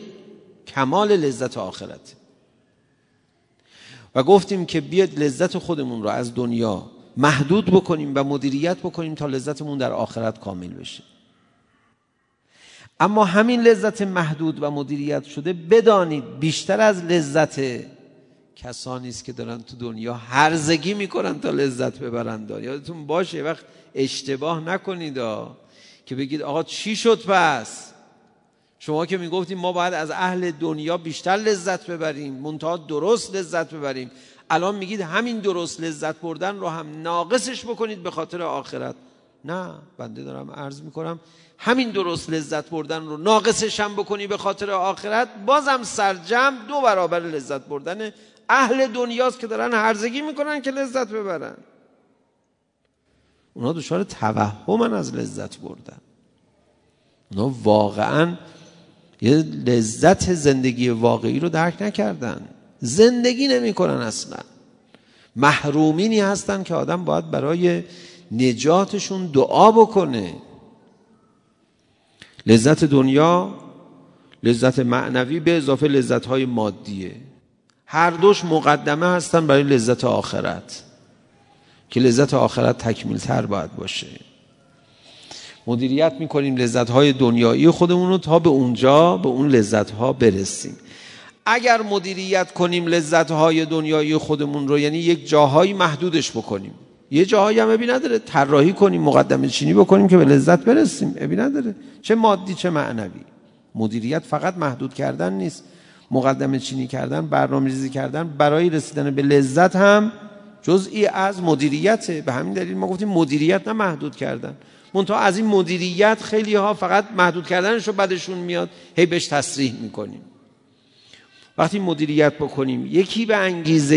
کمال لذت آخرت. و گفتیم که بیاد لذت خودمون رو از دنیا محدود بکنیم و مدیریت بکنیم تا لذتمون در آخرت کامل بشه. اما همین لذت محدود و مدیریت شده بدانید بیشتر از لذت کسانی است که دارن تو دنیا هرزگی می‌کنن تا لذت ببرند یادتون باشه وقت اشتباه نکنید که بگید آقا چی شد پس؟ شما که می‌گفتیم ما باید از اهل دنیا بیشتر لذت ببریم منتها درست لذت ببریم. الان میگید همین درست لذت بردن رو هم ناقصش بکنید به خاطر آخرت. نه بنده دارم عرض می‌کنم همین درست لذت بردن رو ناقصش هم بکنی به خاطر آخرت بازم سرجم دو برابر لذت بردن اهل دنیاست که دارن هرزگی می‌کنن که لذت ببرن. اونا دچار توهمن از لذت بردن. اونا واقعا یه لذت زندگی واقعی رو درک نکردن. زندگی نمی‌کنن اصلا. محرومینی هستن که آدم باید برای نجاتشون دعا بکنه. لذت دنیا لذت معنوی به اضافه لذت های مادیه. هر دوش مقدمه هستن برای لذت آخرت که لذت آخرت تکمیل تر باید باشه. مدیریت می‌کنیم لذت های دنیایی خودمون رو تا به اونجا به اون لذت ها برسیم. اگر مدیریت کنیم لذت های دنیایی خودمون رو یعنی یک جاهایی محدودش بکنیم. یه جاهایی هم ابی نداره. طراحی کنیم مقدمه چینی بکنیم که به لذت برسیم. ابی نداره. چه مادی چه معنوی. مدیریت فقط محدود کردن نیست. مقدمه چینی کردن برنامه ریزی کردن برای رسیدن به لذت هم جزئی از مدیریته. به همین دلیل ما گفتیم مدیریت نه محدود کردن. منتها از این مدیریت خیلی ها فقط محدود کردنش رو بدشون میاد هی بهش تصریح می‌کنیم. وقتی مدیریت بکنیم یکی به انگیزه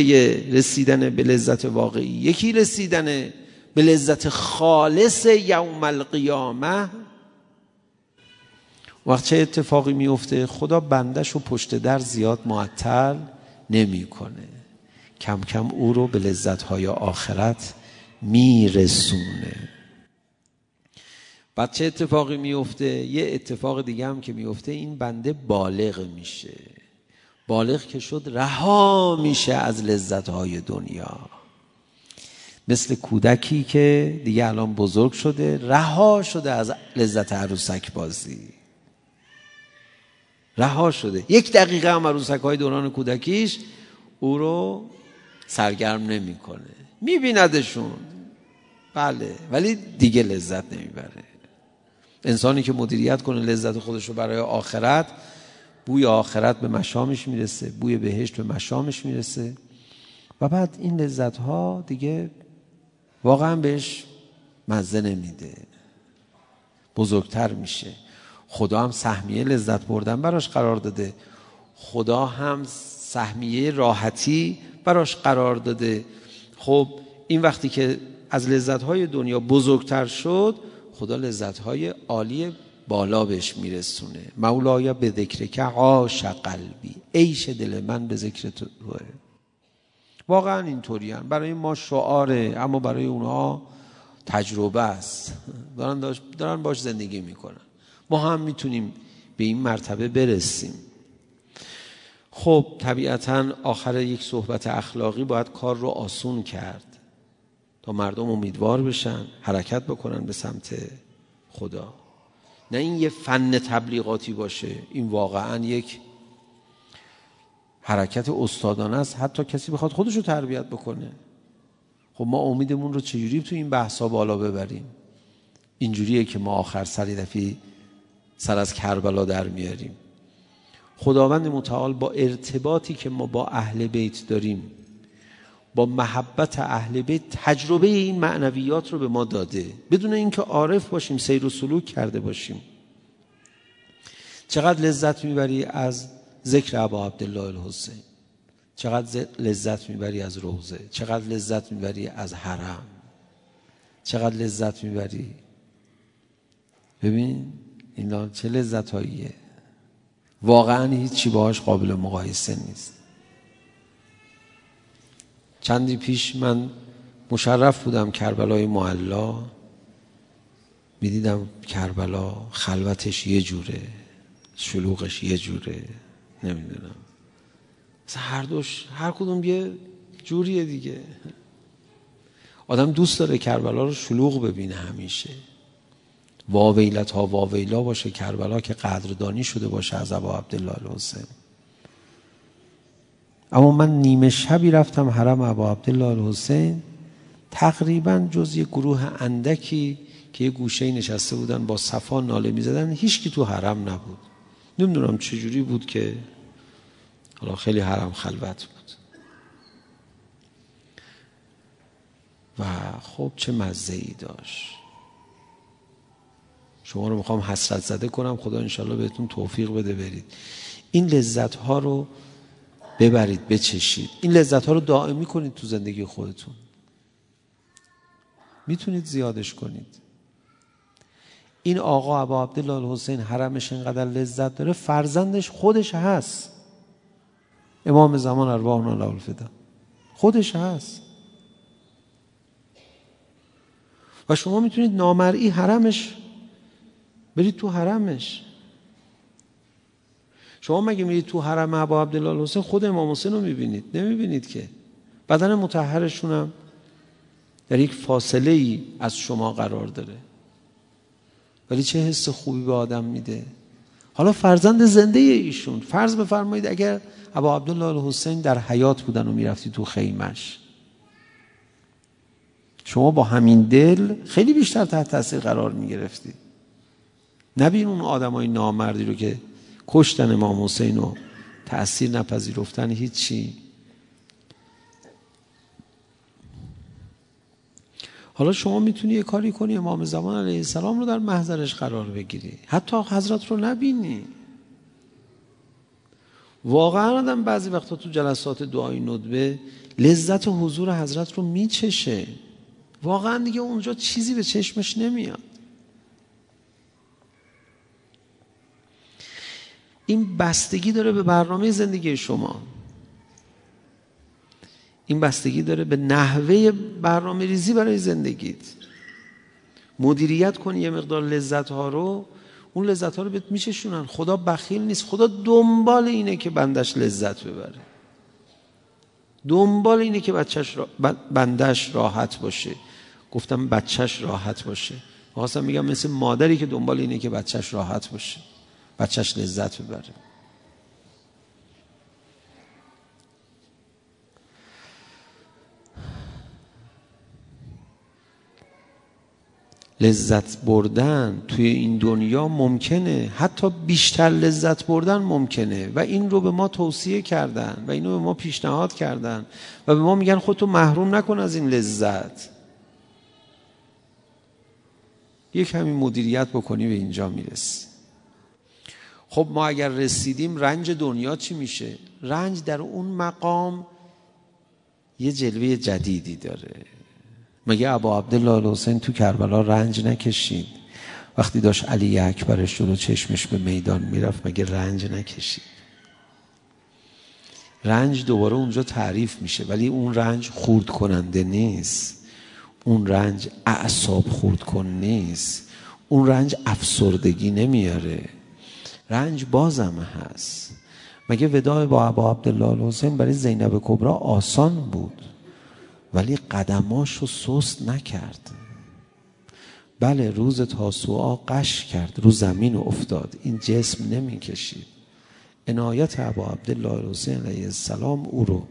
رسیدن به لذت واقعی یکی رسیدن به لذت خالص یوم القیامه. وقت چه اتفاقی میفته خدا بندش و پشت در زیاد معطل نمی‌کنه. کم کم او رو به لذت های آخرت میرسونه. بعد چه اتفاقی میفته یه اتفاق دیگه هم که میفته این بنده بالغ میشه. بالغ که شد رها میشه از لذت های دنیا. مثل کودکی که دیگه الان بزرگ شده رها شده از لذت عروسک بازی. رها شده. یک دقیقه هم عروسک های دوران کودکیش او رو سرگرم نمی‌کنه. میبیندشون. بله ولی دیگه لذت نمی‌بره. انسانی که مدیریت کنه لذت خودش رو برای آخرت بوی آخرت به مشامش می‌رسه بوی بهشت به مشامش می‌رسه. و بعد این لذت ها دیگه واقعا بهش مزه نمیده. بزرگتر میشه. خدا هم سهمیه لذت بردن براش قرار داده. خدا هم سهمیه راحتی براش قرار داده. خب این وقتی که از لذت های دنیا بزرگتر شد خدا لذت های عالی بالا بهش میرسونه. مولایا به ذکر که عاش قلبی. عیش دل من به ذکر تو واقعا اینطوری برای ما شعاره اما برای اونها تجربه است. دارن, دارن باش زندگی می‌کنن. ما هم می‌تونیم به این مرتبه برسیم. خب طبیعتا آخر یک صحبت اخلاقی باید کار رو آسون کرد تا مردم امیدوار بشن حرکت بکنن به سمت خدا. نه این یه فن تبلیغاتی باشه این واقعا یک حرکت استادانه است. حتی کسی بخواد خودش رو تربیت بکنه. خب ما امیدمون رو چجوری تو این بحثا بالا ببریم؟ اینجوریه که ما آخر سری دفعی سر از کربلا در میاریم. خداوند متعال با ارتباطی که ما با اهل بیت داریم با محبت اهل بیت تجربه این معنویات رو به ما داده. بدون اینکه عارف باشیم سیر و سلوک کرده باشیم. چقدر لذت می‌بری از ذکر ابا عبدالله الحسین؟ چقدر لذت می‌بری از روزه چقدر لذت می‌بری از حرم؟ چقدر لذت می‌بری؟ ببین اینا چه لذت هاییه واقعا هیچی باهاش قابل مقایسه نیست. چندی پیش من مشرف بودم کربلای معلا. می‌دیدم کربلا خلوتش یه جوره شلوغش یه جوره نمی‌دونم. هر دوش هر کدوم یه جوریه دیگه. آدم دوست داره کربلا رو شلوغ ببینه همیشه. واویلت ها واویلا باشه کربلا که قدردانی شده باشه از ابا عبدالله الحسین. اما من نیمه شبی رفتم حرم ابا عبدالله الحسین. تقریبا جز یه گروه اندکی که یه گوشه نشسته بودن با صفا ناله می‌زدن. هیچ کی تو حرم نبود. نمی‌دونم چجوری بود که حالا خیلی حرم خلوت بود. و خب چه مزه ای داشت. شما رو می‌خوام حسرت زده کنم. خدا انشالله بهتون توفیق بده برید. این لذت ها رو ببرید بچشید. این لذت ها رو دائمی کنید تو زندگی خودتون. می‌تونید زیادش کنید. این آقا ابا عبدالله الحسین حرمش اینقدر لذت داره فرزندش خودش هست. امام زمان ارواحنا له الفدا. خودش هست. و شما می‌تونید نامرئی حرمش برید تو حرمش. شما مگه میرید تو حرم ابا عبدالله الحسین خود امام حسین رو می‌بینید؟ نمی‌بینید که. بدن متحرشون هم در یک فاصله ای از شما قرار داره. ولی چه حس خوبی به آدم میده. حالا فرزند زنده ایشون. فرض بفرمایید اگر ابا عبدالله الحسین در حیات بودن و می‌رفتی تو خیمش. شما با همین دل خیلی بیشتر تحت تاثیر قرار می‌گرفتی. نبین اون آدمای نامردی رو که کشتن امام حسین و تأثیر نپذیرفتن هیچی. حالا شما می‌تونی یه کاری کنی امام زمان علیه السلام رو در محضرش قرار بگیری. حتی حضرت رو نبینی. واقعا آدم بعضی وقتا تو جلسات دعای ندبه لذت حضور حضرت رو میچشه. واقعا دیگه اونجا چیزی به چشمش نمیاد. این بستگی داره به برنامه زندگی شما. این بستگی داره به نحوه برنامه ریزی برای زندگیت. مدیریت کنی یه مقدار لذت ها رو. اون لذت ها رو بهت میچشونن. خدا بخیل نیست. خدا دنبال اینه که بندش لذت ببره. دنبال اینه که بچهش را... بندش راحت باشه. گفتم بچهش راحت باشه. خواستم میگم مثل مادری که دنبال اینه که بچهش راحت باشه. بچهش لذت ببره. لذت بردن توی این دنیا ممکنه. حتی بیشتر لذت بردن ممکنه. و این رو به ما توصیه کردن و اینو به ما پیشنهاد کردن و به ما میگن خودتو محروم نکن از این لذت. یک همین مدیریت بکنی به اینجا می‌رسی. خب ما اگر رسیدیم رنج دنیا چی میشه؟ رنج در اون مقام یه جلوه جدیدی داره. مگه ابا عبدالله حسین تو کربلا رنج نکشید. وقتی داشت علی اکبرش جلو چشمش به میدان می‌رفت مگه رنج نکشید؟ رنج دوباره اونجا تعریف میشه ولی اون رنج خورد کننده نیست. اون رنج اعصاب خورد کن نیست. اون رنج افسردگی نمیاره. رنج بازم هست. مگه وداع با ابا عبدالله حسین برای زینب کبرا آسان بود؟ ولی قدماش رو سست نکرد. بله روز تاسوعا قش کرد رو زمین افتاد. این جسم نمی کشید عنایت ابا عبدالله حسین علیه السلام او رو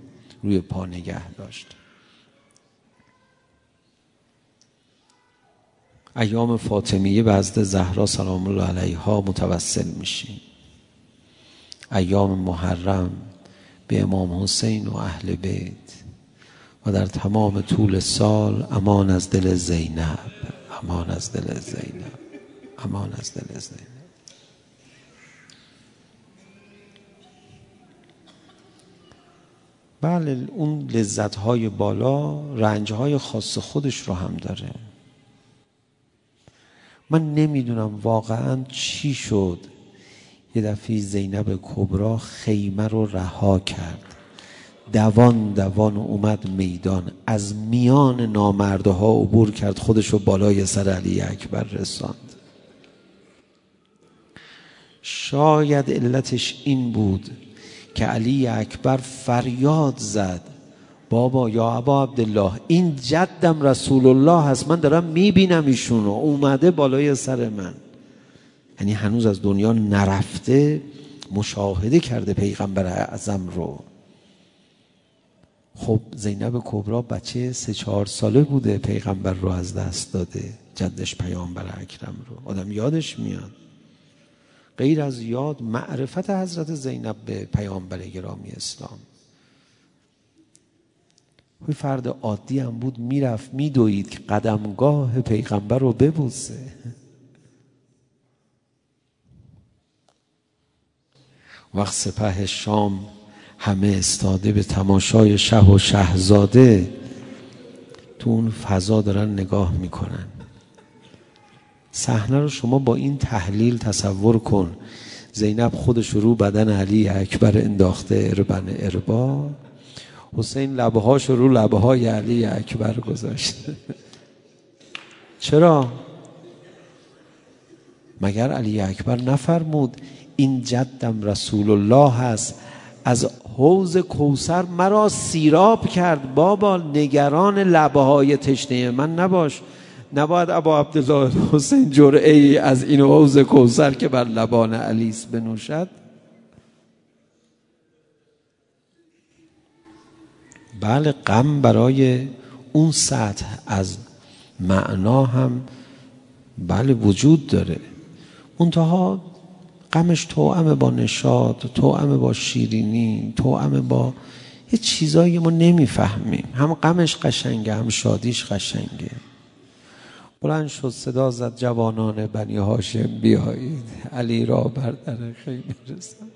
روی پا نگه داشت. ایام فاطمیه به حضرت زهرا سلام الله علیها متوسل میشیم ایام محرم به امام حسین و اهل بیت و در تمام طول سال امان از دل زینب امان از دل زینب امان از دل زینب. بله اون لذت های بالا رنج های خاص خودش رو هم داره. من نمی‌دونم واقعا چی شد. یه دفعه زینب کبرا خیمه رو رها کرد. دوان دوان اومد میدان. از میان نامردها عبور کرد. خودش رو بالای سر علی اکبر رساند. شاید علتش این بود که علی اکبر فریاد زد. بابا یا ابا عبدالله این جدم رسول الله هست من دارم می‌بینم ایشونو اومده بالای سر من. یعنی هنوز از دنیا نرفته مشاهده کرده پیغمبر اعظم رو. خب زینب کبرا بچه سه چهار ساله بوده پیغمبر رو از دست داده جدش پیامبر اکرم رو. آدم یادش میاد. غیر از یاد معرفت حضرت زینب به پیامبر گرامی اسلام. وی فرد عادی هم بود می‌رفت میدوید که قدمگاه پیغمبر رو ببوسه. وقت سپه شام همه استاده به تماشای شه و شهزاده تو اون فضا دارن نگاه می‌کنن. صحنه رو شما با این تحلیل تصور کن. زینب خودش رو بدن علی اکبر انداخته اربن اربا. حسین لبهاش رو لبه های علی اکبر گذاشته چرا؟ مگر علی اکبر نفرمود این جدم رسول الله هست از حوز کوسر مرا سیراب کرد. بابا نگران لبه های تشنه من نباش. نباید ابا عبدالله حسین جرعه ای از این حوز کوسر که بر لبان علیس بنوشد. بله غم برای اون سطح از معنا هم بله وجود داره. منتها غمش توأم با نشاط توأم با شیرینی توأم با یه چیزایی ما نمی‌فهمیم. هم غمش قشنگه هم شادیش قشنگه. بلند شد صدا زد جوانان بنی هاشم بیایید علی را بر در خیمه رسن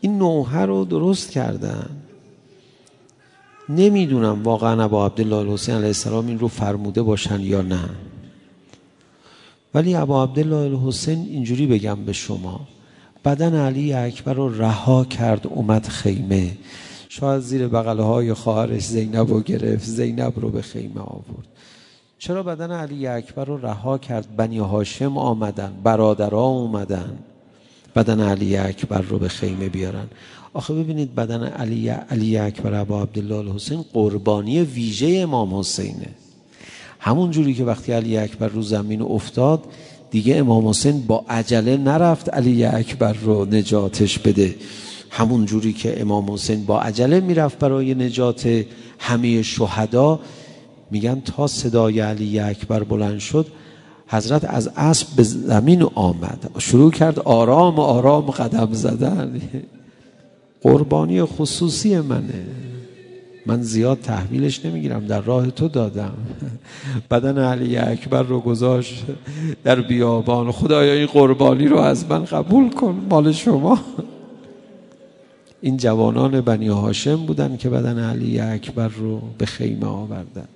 این نوحه رو درست کردن. نمی‌دونم واقعا ابا عبدالله حسین علیه السلام این رو فرموده باشن یا نه. ولی ابا عبدالله حسین اینجوری بگم به شما. بدن علی اکبر رو رها کرد اومد خیمه. شاید زیر بغله های خواهرش زینب رو گرفت زینب رو به خیمه آورد. چرا بدن علی اکبر رو رها کرد؟ بنی هاشم آمدن برادرها اومدن بدن علی اکبر رو به خیمه بیارن. آخه ببینید بدن علی, علی اکبر ابا عبدالله حسین قربانی ویژه امام حسینه. همون جوری که وقتی علی اکبر رو زمین افتاد دیگه امام حسین با عجله نرفت علی اکبر رو نجاتش بده. همون جوری که امام حسین با عجله می‌رفت برای نجات همه شهدا. میگن تا صدای علی اکبر بلند شد حضرت از اسب به زمین آمد. شروع کرد آرام آرام قدم زدن. قربانی خصوصی منه. من زیاد تحویلش نمی‌گیرم در راه تو دادم. بدن علی اکبر رو گذاشت در بیابان. خدایا این قربانی رو از من قبول کن مال شما. این جوانان بنی هاشم بودن که بدن علی اکبر رو به خیمه آوردن.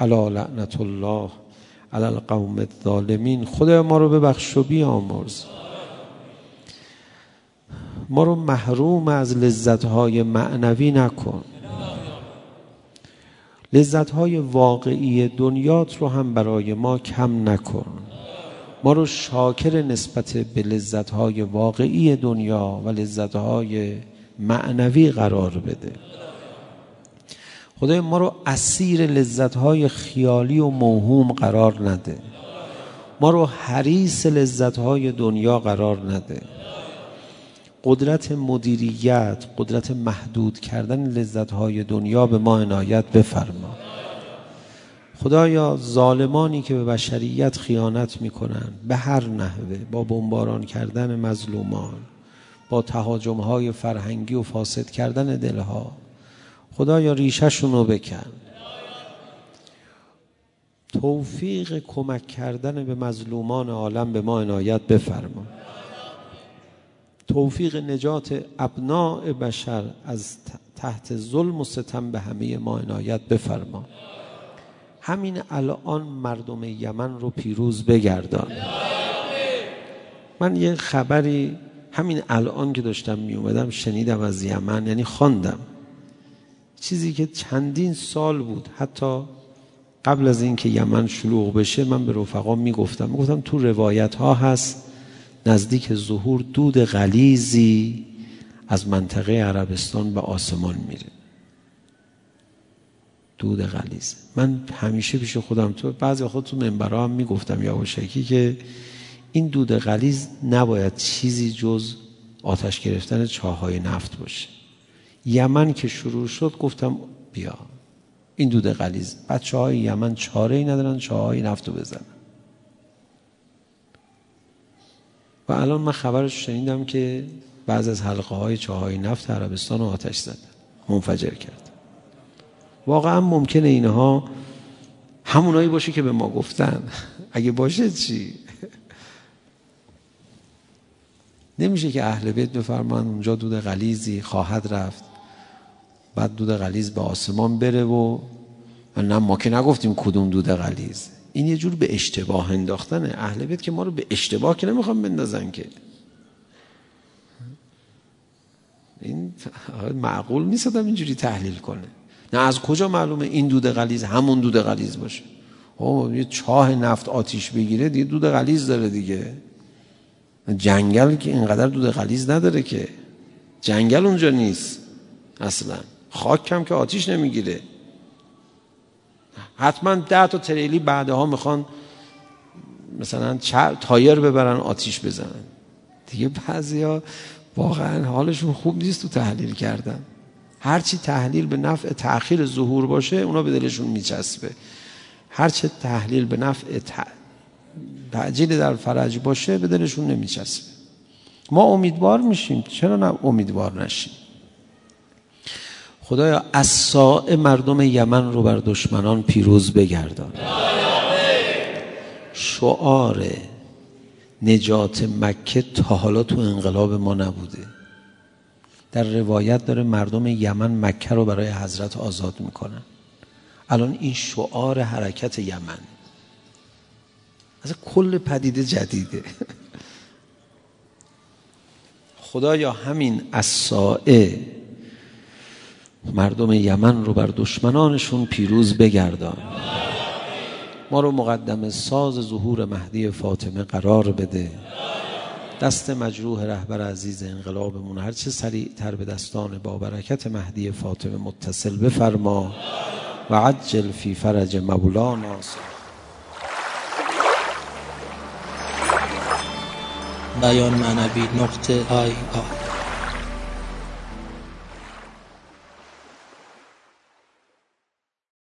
علا لعنت الله. علی القوم الظالمین. خدا ما رو ببخش و بیامرز. ما رو محروم از لذتهای معنوی نکن. لذتهای واقعی دنیات رو هم برای ما کم نکن. ما رو شاکر نسبت به لذتهای واقعی دنیا و لذتهای معنوی قرار بده. خدای ما رو اسیر لذتهای خیالی و موهوم قرار نده. ما رو حریص لذتهای دنیا قرار نده. قدرت مدیریت قدرت محدود کردن لذتهای دنیا به ما عنایت بفرما. خدایا ظالمانی که به بشریت خیانت می‌کنن به هر نحوه با بمباران کردن مظلومان با تهاجمهای فرهنگی و فاسد کردن دلها خدایا ریشهشون رو بکن. توفیق کمک کردن به مظلومان عالم به ما عنایت بفرما. توفیق نجات ابناع بشر از تحت ظلم و ستم به همه ما عنایت بفرما. همین الان مردم یمن رو پیروز بگردان. من یه خبری همین الان که داشتم می اومدم شنیدم از یمن یعنی خواندم. چیزی که چندین سال بود. حتی قبل از اینکه یمن شلوغ بشه من به رفقام می‌گفتم. می‌گفتم تو روایت ها هست نزدیک ظهور دود غلیزی از منطقه عربستان به آسمان میره. دود غلیز من همیشه پیش خودم تو بعضی خود تو منبرا هم می‌گفتم یواشکی که این دود غلیز نباید چیزی جز آتش گرفتن چاهای نفت باشه. یمن که شروع شد گفتم بیا. این دود غلیز بچه های یمن چاره ای ندارن چاهای نفت رو بزنن. و الان من خبرش شنیدم که بعض از حلقه های نفت عربستان رو آتش زدن منفجر کرد. واقعا ممکنه اینها همونایی باشه که به ما گفتن. اگه باشه چی؟ نمیشه که اهل بیت بفرمان اونجا دود غلیزی خواهد رفت. بعد دود غلیز به آسمان بره و نه ما که نگفتیم کدوم دود غلیز این یه جور به اشتباه انداختنه. اهل بیت که ما رو به اشتباه که نمی‌خوام بندازن که. این معقول نیست اینجوری تحلیل کنه. نه از کجا معلومه این دود غلیز همون دود غلیز باشه؟ او یه چاه نفت آتیش بگیره دیگه دود غلیز داره دیگه. جنگل که اینقدر دود غلیز نداره که. جنگل اونجا نیست اصلا. خاک کم که آتیش نمی‌گیره. حتما ده تا تریلی بعدها می‌خوان مثلا تایر ببرن آتیش بزنن. دیگه بعضی ها واقعا حالشون خوب نیست تو تحلیل کردن. هرچی تحلیل به نفع تأخیر ظهور باشه اونا به دلشون میچسبه. هرچه تحلیل به نفع تعجیل در فرج باشه به دلشون نمیچسبه. ما امیدوار میشیم. چرا نه امیدوار نشیم؟ خدایا اساء مردم یمن رو بر دشمنان پیروز بگردان. شعار نجات مکه تا حالا تو انقلاب ما نبوده. در روایت داره مردم یمن مکه رو برای حضرت آزاد می‌کنن. الان این شعار حرکت یمن. از کل پدیده جدیده. خدایا همین اسائه مردم یمن رو بر دشمنانشون پیروز بگردان. ما رو مقدم ساز ظهور مهدی فاطمه قرار بده. دست مجروح رهبر عزیز انقلابمون هر چه سریع تر به دستان با برکت مهدی فاطمه متصل بفرما و عجل فی فرج مولانا بیان معنوی نقطه آی آی